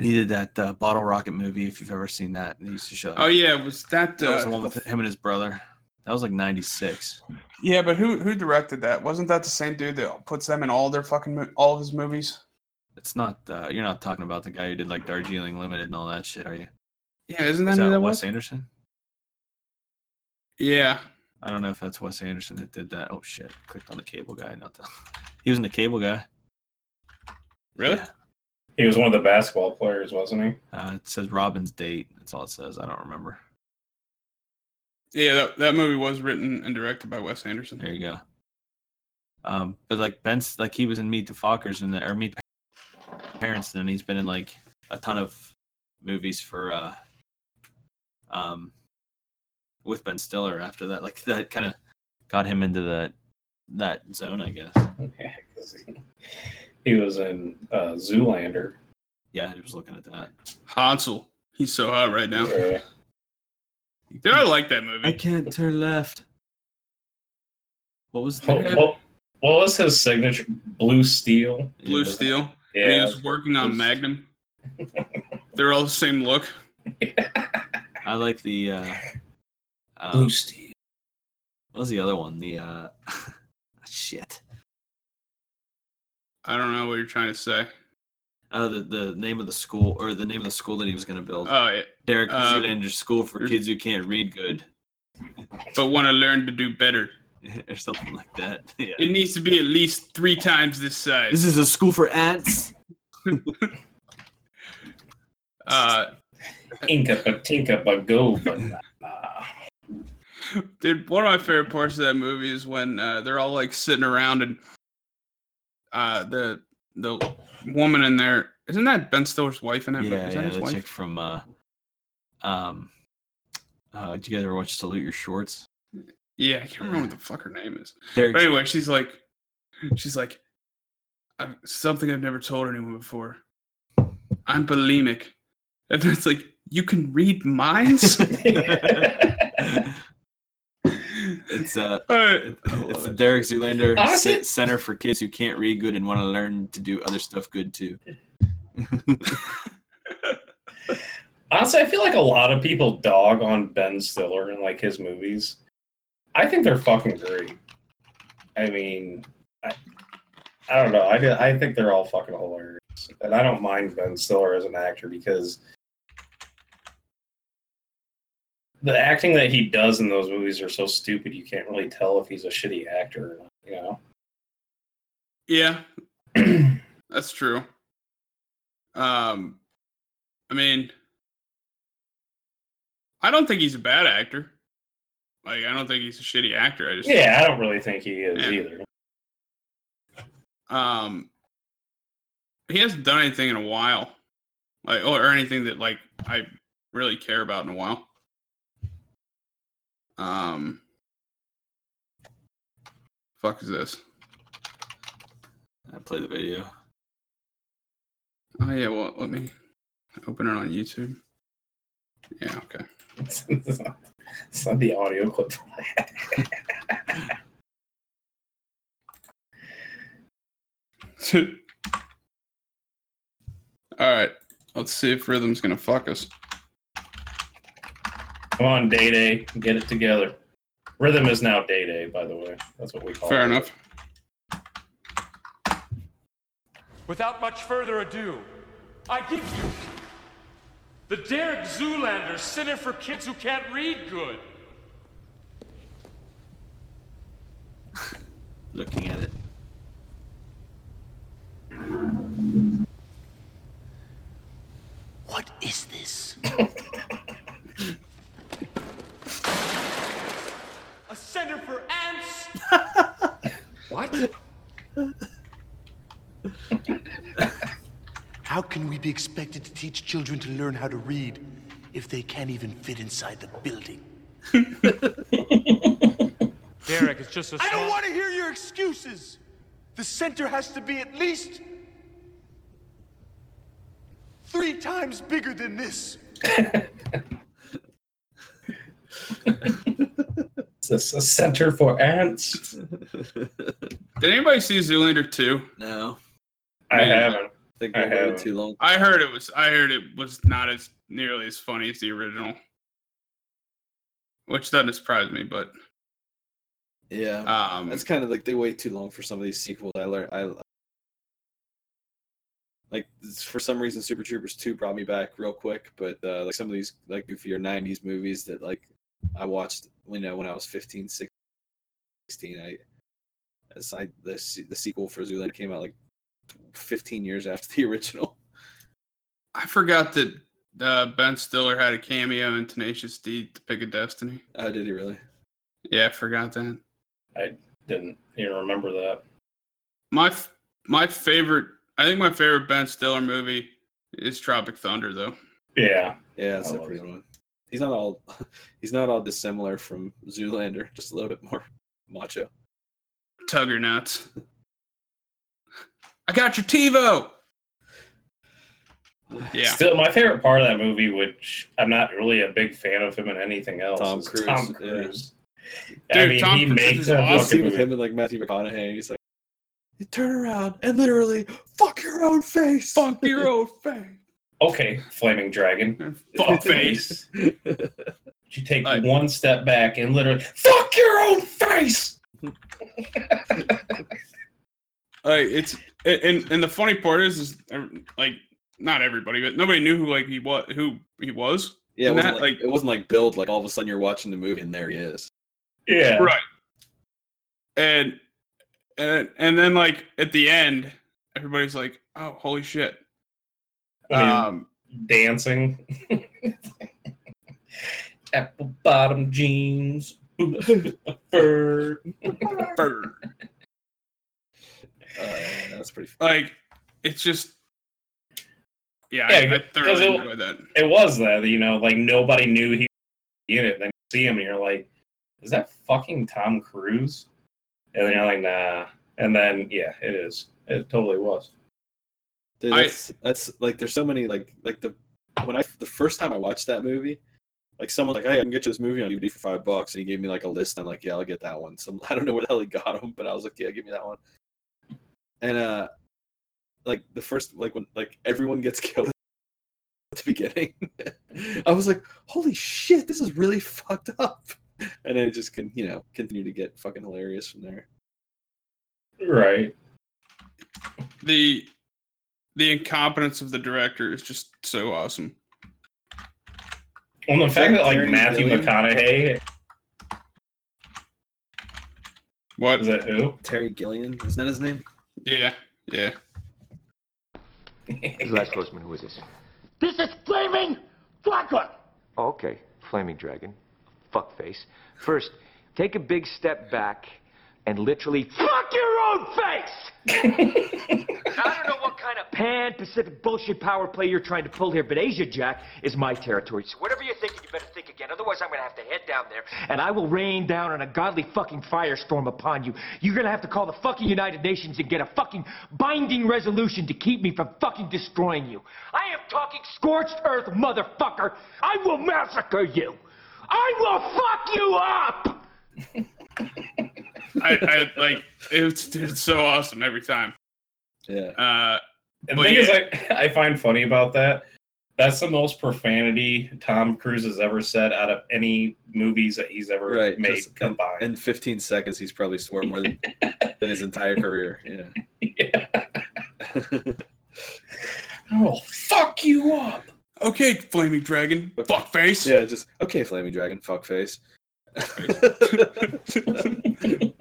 And he did that uh, Bottle Rocket movie, if you've ever seen that. He used to show. Oh yeah, was that? that was the Uh, one with him and his brother. That was like '96. yeah, but who who directed that? Wasn't that the same dude that puts them in all their fucking mo- all of his movies? It's not. Uh, you're not talking about the guy who did like Darjeeling Limited and all that shit, are you? Yeah, isn't that Is that that Wes was? Anderson? Yeah. I don't know if that's Wes Anderson that did that. Oh shit! Clicked on the cable guy. Not the. (laughs) He was in the cable guy. Really? Yeah. He was one of the basketball players, wasn't he? Uh, it says Robin's date. That's all it says. I don't remember. Yeah, that, that movie was written and directed by Wes Anderson. There you go. Um, but like Ben's like he was in Meet the Fockers and the, or Meet the Parents, and he's been in like a ton of movies for uh um with Ben Stiller after that. Like that kind of got him into that that zone, I guess. Yeah, 'cause he, he was in uh, Zoolander. Yeah, I was looking at that. Hansel. He's so hot right now. Yeah. (laughs) Dude, I like that movie. I can't turn left. What was that? what, what was his signature? Blue Steel. Blue Yeah. Steel. When he was working on Magnum. (laughs) They're all the same look. I like the uh (laughs) Blue um, Steel. what was the other one? The uh shit. I don't know what you're trying to say. Uh, the, the name of the school or the name of the school that he was going to build. Oh, yeah. Derek uh, Zoolander School for Kids Who Can't Read Good, (laughs) but want to learn to do better. or something like that. (laughs) Yeah. It needs to be at least three times this size. This is a school for ants. (laughs) Uh, Inka Patinka Bago Banana. dude, one of my favorite parts of that movie is when uh, they're all like sitting around and uh, the the woman in there isn't that Ben Stiller's wife in it? Yeah, is that yeah, his the wife? chick from uh, um, uh, did you guys ever watch Salute Your Shorts? Yeah, I can't remember what the fuck her name is. Derek, But anyway, she's like, she's like, "I've- something I've never told anyone before. I'm bulimic, and it's like you can read minds. (laughs) (laughs) it's uh, Uh, it's the Derek Zoolander Honestly- Center for Kids Who Can't Read Good and want to learn to do other stuff good too. (laughs) Honestly, I feel like a lot of people dog on Ben Stiller and like his movies. I think they're fucking great. I mean, I, I don't know. I, I think they're all fucking hilarious, and I don't mind Ben Stiller as an actor because the acting that he does in those movies are so stupid. You can't really tell if he's a shitty actor. Or not, you know. yeah, (clears throat) that's true. Um, I mean, I don't think he's a bad actor. Like, I don't think he's a shitty actor. I just yeah, I don't really think he is Yeah. either. um he hasn't done anything in a while like or, or anything that like i really care about in a while um fuck is this I play the video. oh yeah well let me open it on youtube yeah okay it's, (laughs) not, it's not the audio clip. (laughs) all right let's see if rhythm's gonna fuck us Come on, Day Day, get it together. Rhythm is now Day Day, by the way. That's what we call fair it. enough Without much further ado, I give you the Derek Zoolander Center for Kids Who Can't Read Good. (laughs) Looking at it. What is this? A center for ants? what? How can we be expected to teach children to learn how to read if they can't even fit inside the building? (laughs) Derek, it's just a I small... don't want to hear your excuses. The center has to be at least three times bigger than this. (laughs) It's a, a center for ants. did anybody see zoolander 2 No, I Man. haven't. I think I I waited haven't. too long. i heard it was i heard it was not as nearly as funny as the original which doesn't surprise me but Yeah, um that's kind of like they wait too long for some of these sequels. I learned. I like for some reason Super Troopers 2 brought me back real quick, but uh, like some of these like goofier 90s movies that like I watched you know when I was 15, 16, I as I the the sequel for Zoolander came out like 15 years after the (laughs) original. I forgot that uh, Ben Stiller had a cameo in Tenacious D to Pick a Destiny. Oh, did he really? Yeah, I forgot that. I didn't even remember that. My f- my favorite, I think my favorite Ben Stiller movie is Tropic Thunder, though. Yeah. Yeah, that's I a love pretty it. one. He's not all (laughs) he's not all dissimilar from Zoolander, just a little bit more (laughs) macho. Tugger nuts. I got your TiVo. Yeah, Still, my favorite part of that movie, which I'm not really a big fan of him in anything else, Tom is Cruise, Tom yeah. Cruise. I Dude, mean, Tom he Cruise makes is awesome. You with him and like Matthew McConaughey, he's like, you turn around and literally fuck your own face. fuck your own face. Okay, Flaming Dragon. (laughs) Fuck face. You take Like- one step back and literally fuck your own face. (laughs) Like it's and and the funny part is, is like not everybody, but nobody knew who like he was, who he was. Yeah, it wasn't that, like, like- it wasn't like build like all of a sudden you're watching the movie and there he is. Yeah. Right. And and and then like at the end, everybody's like, "Oh, holy shit!" When he's Um, dancing. (laughs) Apple bottom jeans. Bird. (laughs) fur. Uh, that's pretty. like it's just yeah, Yeah, I, I thoroughly it- enjoyed that. It was that, you know, like nobody knew he was in it. Then you see him and you're like, is that fucking Tom Cruise? And then you're like, nah. And then, yeah, it is. It totally was. Dude, I- that's, that's like there's so many like like the when I the first time I watched that movie, like someone like, hey, I can get you this movie on DVD for five bucks, and he gave me like a list. I'm like, yeah, I'll get that one. So (laughs) I don't know where the hell he got them, but I was like, yeah, give me that one. And uh, like the first like when like everyone gets (laughs) killed at the beginning, (laughs) I was like, holy shit, this is really fucked up. And then it just can you know continue to get fucking hilarious from there. Right. The the incompetence of the director is just so awesome. Well, the Is fact that that, like, Matthew Gilliam? McConaughey, What? is that who? Terry Gillian, isn't that his name? Yeah, yeah. (laughs) Les Grossman, who is this? This is Flaming Fucker! Oh, okay, Flaming Dragon. Fuckface. First, take a big step back and literally fuck your own face! (laughs) I don't know what kind of pan-Pacific bullshit power play you're trying to pull here, but Asia Jack is my territory. So whatever you're thinking, you better think again. Otherwise, I'm gonna have to head down there, and I will rain down on a godly fucking firestorm upon you. You're gonna have to call the fucking United Nations and get a fucking binding resolution to keep me from fucking destroying you. I am talking scorched earth, motherfucker. I will massacre you. I will fuck you up. (laughs) I, I like it's it's so awesome every time. Yeah. Uh, And the Well, thing is. I, I find funny about that. That's the most profanity Tom Cruise has ever said out of any movies that he's ever Right, made just- combined. In 15 seconds, he's probably swore more than, than his entire career. Yeah. (laughs) yeah. Oh, fuck you up. okay, flaming dragon, fuck face. yeah, just okay, Flaming Dragon, fuckface.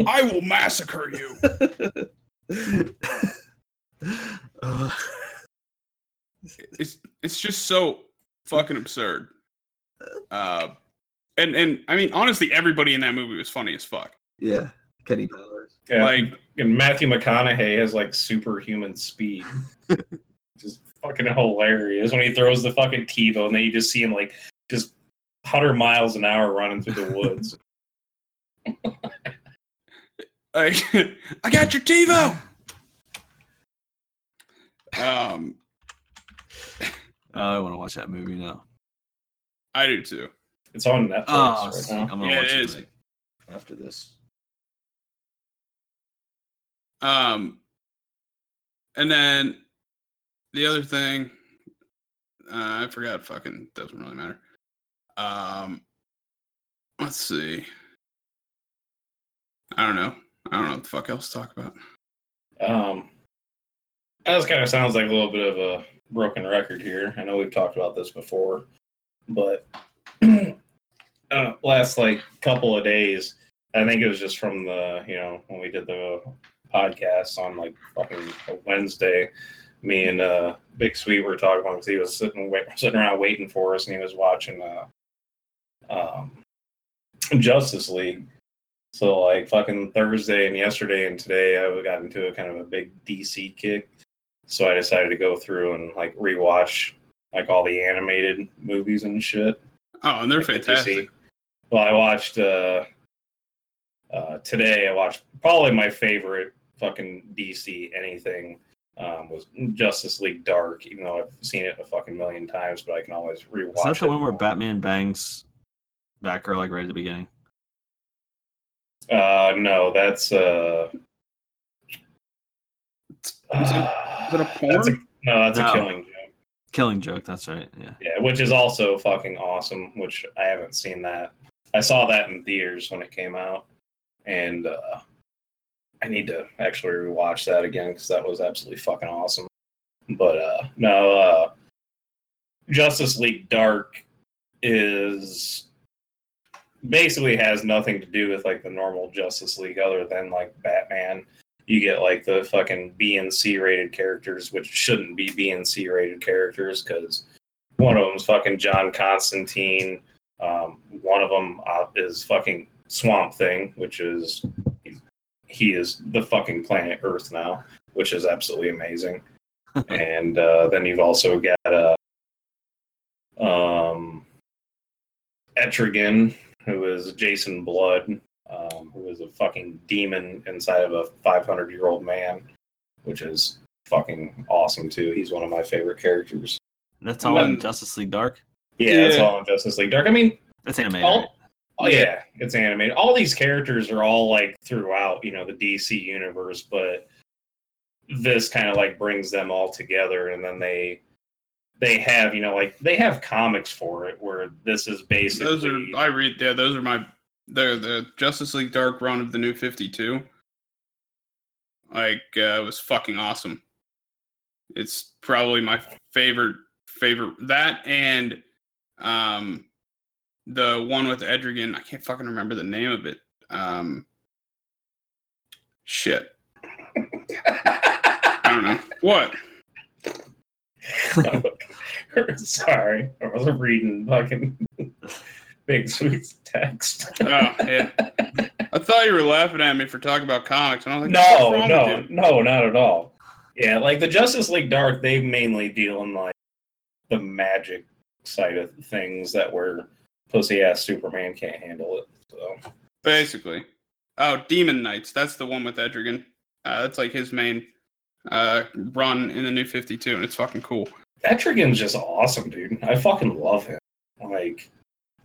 I will massacre you. Uh, (laughs) It's it's just so fucking absurd. Uh, and and I mean honestly, everybody in that movie was funny as fuck. yeah, Kenny Powers. Yeah. Like and Matthew McConaughey has like superhuman speed. (laughs) just fucking hilarious when he throws the fucking TiVo and then you just see him like just 100 miles an hour running through the woods. (laughs) I, (laughs) I got your TiVo. (laughs) Um, I want to watch that movie now. I do too. It's on Netflix Oh, right sick. now. I'm gonna Yeah, watch it it. is. tonight. After this, Um, and then the other thing, uh, I forgot. Fucking doesn't really matter. Um, let's see. I don't know. I don't know what the fuck else to talk about. Um, This kind of sounds like a little bit of a broken record here. I know we've talked about this before, but (clears throat) uh, last like couple of days, I think it was just from the you know when we did the podcast on like fucking Wednesday. Me and uh, Big Sweet were talking because he was sitting wait, sitting around waiting for us, and he was watching uh, um, Justice League. So like fucking Thursday and yesterday and today, I got into a kind of a big DC kick. So I decided to go through and like rewatch like all the animated movies and shit. Oh, and they're Like fantastic. DC. Well, I watched uh, uh, today. I watched probably my favorite fucking DC anything um, was Justice League Dark. Even though I've seen it a fucking million times, but I can always rewatch. Is that the it. one where Batman bangs Batgirl like right at the beginning? Uh, no, that's uh. Is it, is it a (sighs) porn? That's a, no, that's No. a killing joke. Killing Joke. That's right. Yeah. Yeah, which is also fucking awesome. Which I haven't seen that. I saw that in theaters when it came out, and uh, I need to actually rewatch that again because that was absolutely fucking awesome. But uh, no, uh, Justice League Dark is basically has nothing to do with like the normal Justice League other than like Batman. You get like the fucking B and C rated characters, which shouldn't be B and C rated characters because one of them's fucking John Constantine. Um, one of them uh, is fucking Swamp Thing, which is he is the fucking planet Earth now, which is absolutely amazing. (laughs) and uh, then you've also got uh, um, Etrigan, who is Jason Blood, um, who is a fucking demon inside of a 500 year old man, which is fucking awesome too. He's one of my favorite characters. That's all in Justice League Dark. Yeah, that's all in Justice League Dark. I mean, That's animated. all, right? oh yeah, it's animated. All these characters are all like throughout, you know, the DC universe, but this kind of like brings them all together, and then they they have, you know, like they have comics for it, where this is basically Those are I read. Yeah, those are my. They're the Justice League Dark run of the New Fifty Two. Like uh, it was fucking awesome. It's probably my favorite favorite that and um the one with Etrigan. I can't fucking remember the name of it. Um, shit. I don't know what. (laughs) (laughs) Sorry, I wasn't reading fucking (laughs) Big Sweet's text. Oh yeah. I thought you were laughing at me for talking about comics, and I was like, "What's No, no, no, not at all. Yeah, like the Justice League Dark, they mainly deal in like the magic side of things that where pussy ass Superman can't handle it. So Basically. Oh, Demon Knights. That's the one with Etrigan. Uh, that's like his main uh, run in the new 52, and it's fucking cool. Etrigan's just awesome, dude. I fucking love him. Like,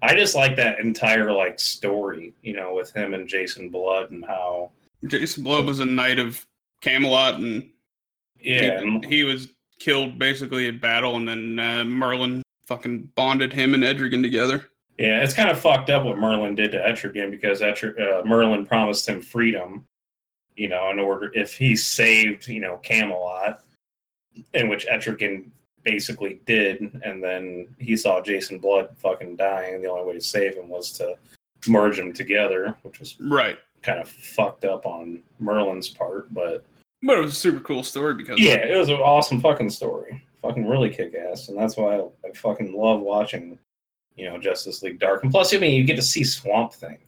I just like that entire like story, you know, with him and Jason Blood and how Jason Blood was a knight of Camelot, and yeah, he, he was killed basically in battle, and then uh, Merlin fucking bonded him and Etrigan together. Yeah, it's kind of fucked up what Merlin did to Etrigan because Etri- uh, Merlin promised him freedom, you know, in order if he saved, you know, Camelot, in which Etrigan basically did, and then he saw Jason Blood fucking dying. The only way to save him was to merge them together, which was Right. kind of fucked up on Merlin's part, but But it was a super cool story because yeah, it was an awesome fucking story. Fucking really kick ass. And that's why I, I fucking love watching, you know, Justice League Dark. And plus, I mean, you get to see Swamp Thing.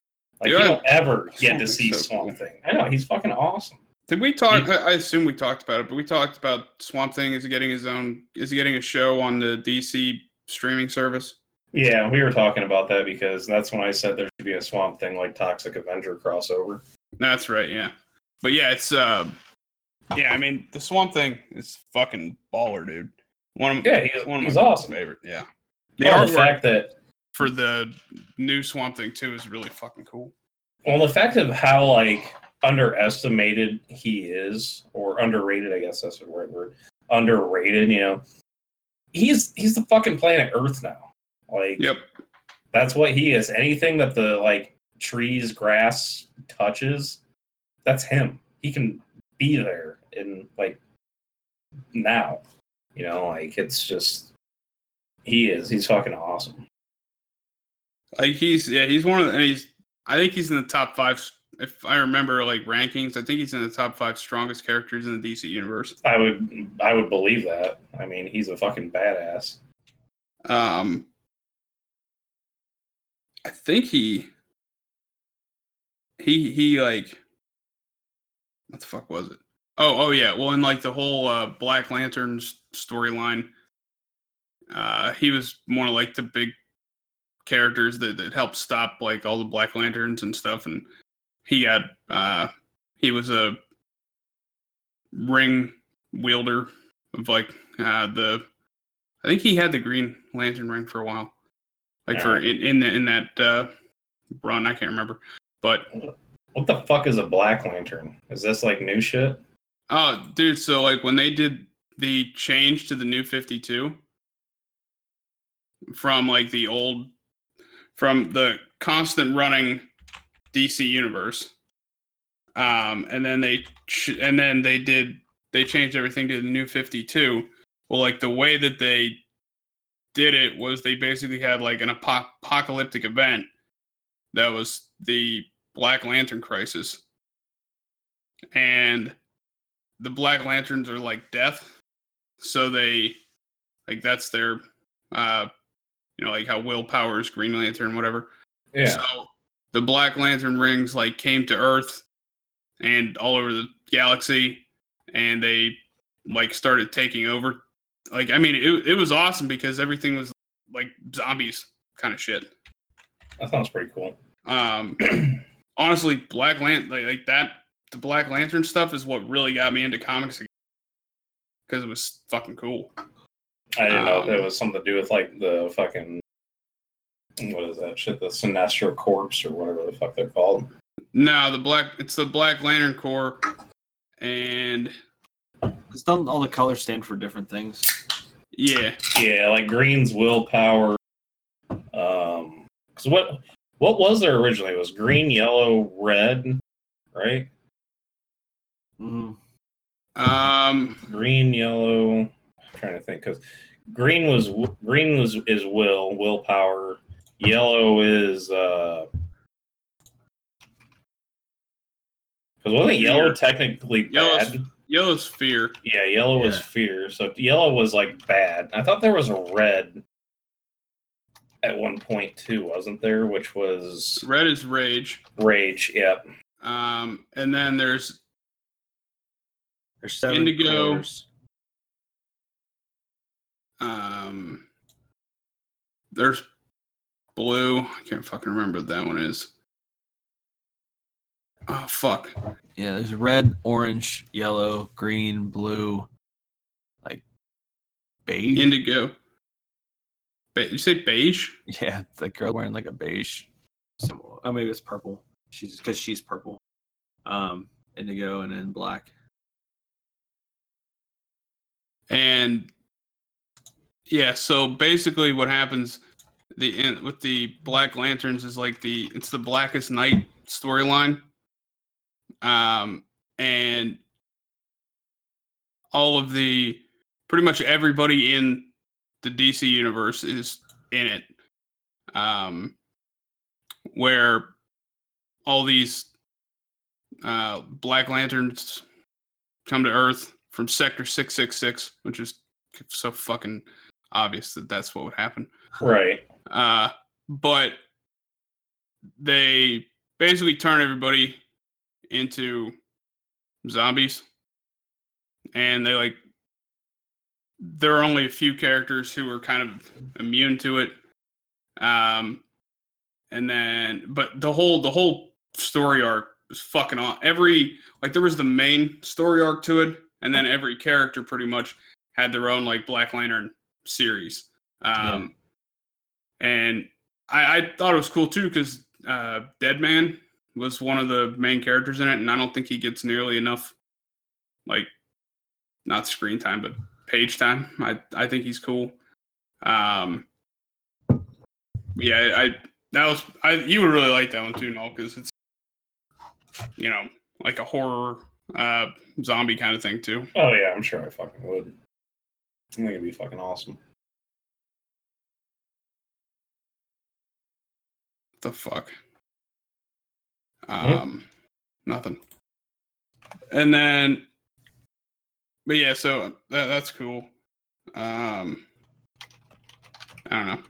Like, you don't ever get Swamp to see so Swamp cool. Thing. I know, he's fucking awesome. Did we talk? I I assume we talked about it, but we talked about Swamp Thing is getting his own is he getting a show on the DC streaming service. Yeah, we were talking about that because that's when I said there should be a Swamp Thing like Toxic Avenger crossover. That's right, yeah. But yeah, it's uh yeah, I mean the Swamp Thing is fucking baller, dude. One of Yeah, he's, one of he's my awesome. favorite. Yeah. The Well, the fact that for the new Swamp Thing too is really fucking cool. Well, the fact of how like underestimated he is, or underrated, I guess that's the right word. Underrated, you know. He's he's the fucking planet Earth now. Like Yep. that's what he is. Anything that the like trees, grass touches, that's him. He can be there in like now. You know, like it's just he is. He's fucking awesome. Like he's yeah, he's one of the, and he's I think he's in the top five if I remember like rankings, I think he's in the top five strongest characters in the DC universe. I would I would believe that. I mean, he's a fucking badass. Um I think he he he like what the fuck was it? Oh, oh yeah. Well, in like the whole uh, Black Lanterns storyline, uh, he was one of like the big characters that, that helped stop like all the Black Lanterns and stuff. And he had uh, he was a ring wielder of like uh, the. I think he had the Green Lantern ring for a while, like for in in, the, in that uh, run. I can't remember, but What the fuck is a Black Lantern? Is this like new shit? Oh, dude, so like when they did the change to the new 52 from like the old from the constant running DC universe um and then they ch- and then they did they changed everything to the new 52 well like the way that they did it was they basically had like an apo- apocalyptic event that was the Black Lantern crisis and the Black Lanterns are like death, so they like that's their uh you know like how Will Powers Green Lantern whatever. Yeah. So the Black Lantern rings like came to Earth and all over the galaxy, and they like started taking over. Like I mean, it it was awesome because everything was like zombies kind of shit. That sounds pretty cool. Um, (clears throat) honestly, Black Lantern like, like that the Black Lantern stuff is what really got me into comics because it was fucking cool. I didn't know if Um, it was something to do with like the fucking what is that shit? The Sinestro Corps or whatever the fuck they're called. No, the black it's the Black Lantern Corps, and Because don't all the colors stand for different things? yeah, Yeah, like Green's willpower. Um, because what what was there originally? It was green, yellow, red, right? hmm um, Green, yellow. I'm trying to think because green was green was is will willpower. Yellow is uh. Because wasn't yellow technically Yellow's- bad? yellow's fear. Yeah, yellow was Yeah. fear. So yellow was like bad. I thought there was a red at one point too, wasn't there? Which was Red is rage. rage. Yep. Um, and then there's There's seven Indigo. colors. um, there's blue. I can't fucking remember what that one is. Oh fuck. Yeah, there's red, orange, yellow, green, blue, like beige. Indigo. Be- you say beige? yeah, the girl wearing like a beige. Symbol. Oh, maybe it's purple. She's because she's purple. Um, indigo and then black. and yeah so basically what happens the in, with the black lanterns is like the it's the blackest night storyline. Um and all of the pretty much everybody in the dc universe is in it. Um where all these uh black lanterns come to earth from sector 666 which is so fucking obvious that that's what would happen. Right. Uh, but they basically turn everybody into zombies, and they like there are only a few characters who are kind of immune to it. Um, and then, but the whole the whole story arc was fucking on. Every like there was the main story arc to it, and then every character pretty much had their own like Black Lantern series. Um, and I, I thought it was cool too because uh, Deadman was one of the main characters in it, and I don't think he gets nearly enough, like, not screen time, but page time. I I think he's cool. Um, yeah, I that was I you would really like that one too, Nall, because it's you know like a horror uh, zombie kind of thing too. Oh yeah, I'm sure I fucking would. I think it'd be fucking awesome. The fuck? Hmm? Um, nothing. And then, but yeah, so that, that's cool. Um, I don't know.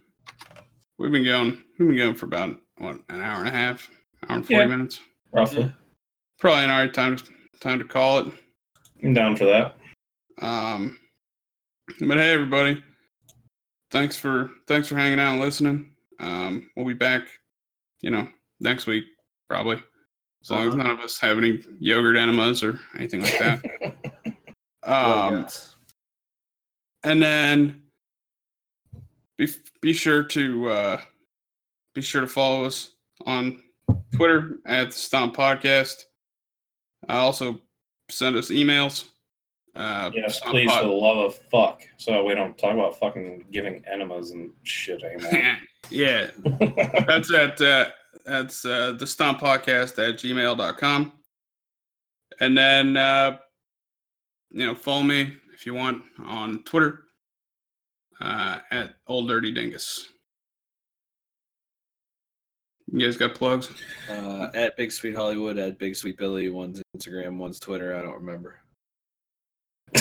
We've been going. We've been going for about what an hour and a half, hour and forty Yeah. minutes. Roughly. Probably an alright time time to call it. I'm down for that. Um, but hey, everybody, thanks for thanks for hanging out and listening. Um, we'll be back, you know, next week probably, as long as Uh-huh. none of us have any yogurt enemas or anything like that. (laughs) um, and then be be sure to uh, be sure to follow us on Twitter at the Stomp Podcast. Uh, also, send us emails. Uh, Yes, please, Pod- for the love of fuck. So we don't talk about fucking giving enemas and shit anymore. (laughs) yeah, that's at uh, that's uh, the stomp podcast at gmail.com and then uh, you know follow me if you want on twitter uh, at old dirty dingus you guys got plugs Uh, at Big Sweet Hollywood, at Big Sweet Billy. One's Instagram, one's Twitter. I don't remember. (laughs)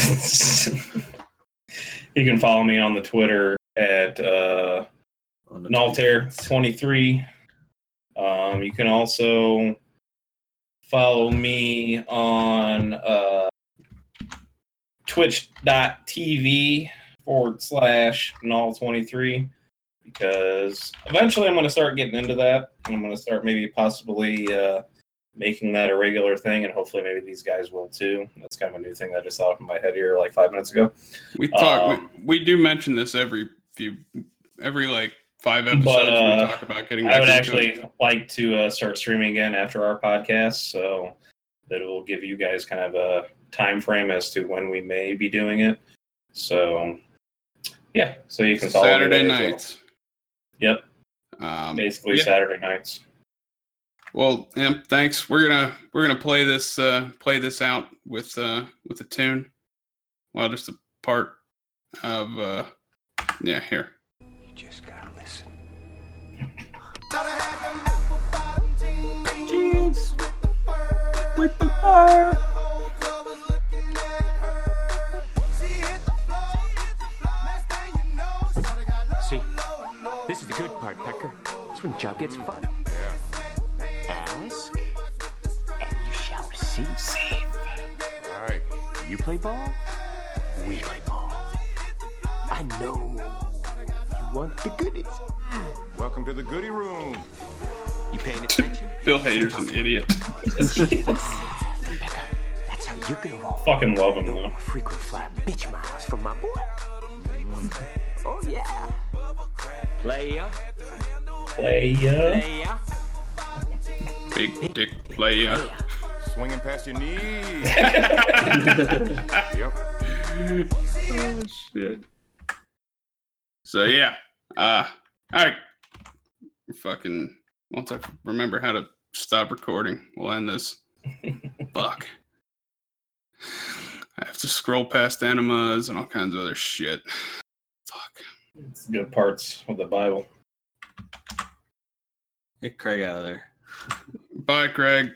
you can follow me on the Twitter at uh, Naltair23. Um, you can also follow me on uh, twitch.tv forward slash Nall23 because eventually I'm going to start getting into that. And I'm going to start maybe possibly uh, making that a regular thing, and hopefully maybe these guys will too. That's kind of a new thing that I just thought of in my head here like five minutes ago. we talk Um, we, we do mention this every few every like five episodes But, uh, we talk about getting I would back into it. actually like to uh, start streaming again after our podcast, so that it will give you guys kind of a time frame as to when we may be doing it. So, yeah, so you can saturday as well. nights Yep, um, basically yeah. Saturday nights. Well, yeah, thanks. We're gonna we're gonna play this uh play this out with uh with a tune. Well, just a part of uh yeah, here. You just gotta listen. See, this is the good part, Pecker. That's when the job gets fun. Shall receive. All right. You play ball, we play ball. I know you want the goodies. Welcome to the goodie room. You paying (laughs) attention? Phil Hader's an idiot. Pecker, that's how you're gonna roll. Fucking love him though. Frequent flyer bitch miles from my boy. Oh yeah. Player, Playa. player, Big dick player. player. Swinging past your knees. (laughs) yep. oh shit. So yeah. Uh all right. Fucking once I remember how to stop recording, we'll end this. (laughs) Fuck. I have to scroll past enemas and all kinds of other shit. Fuck. It's good parts of the Bible. Get Craig out of there. Bye, Craig.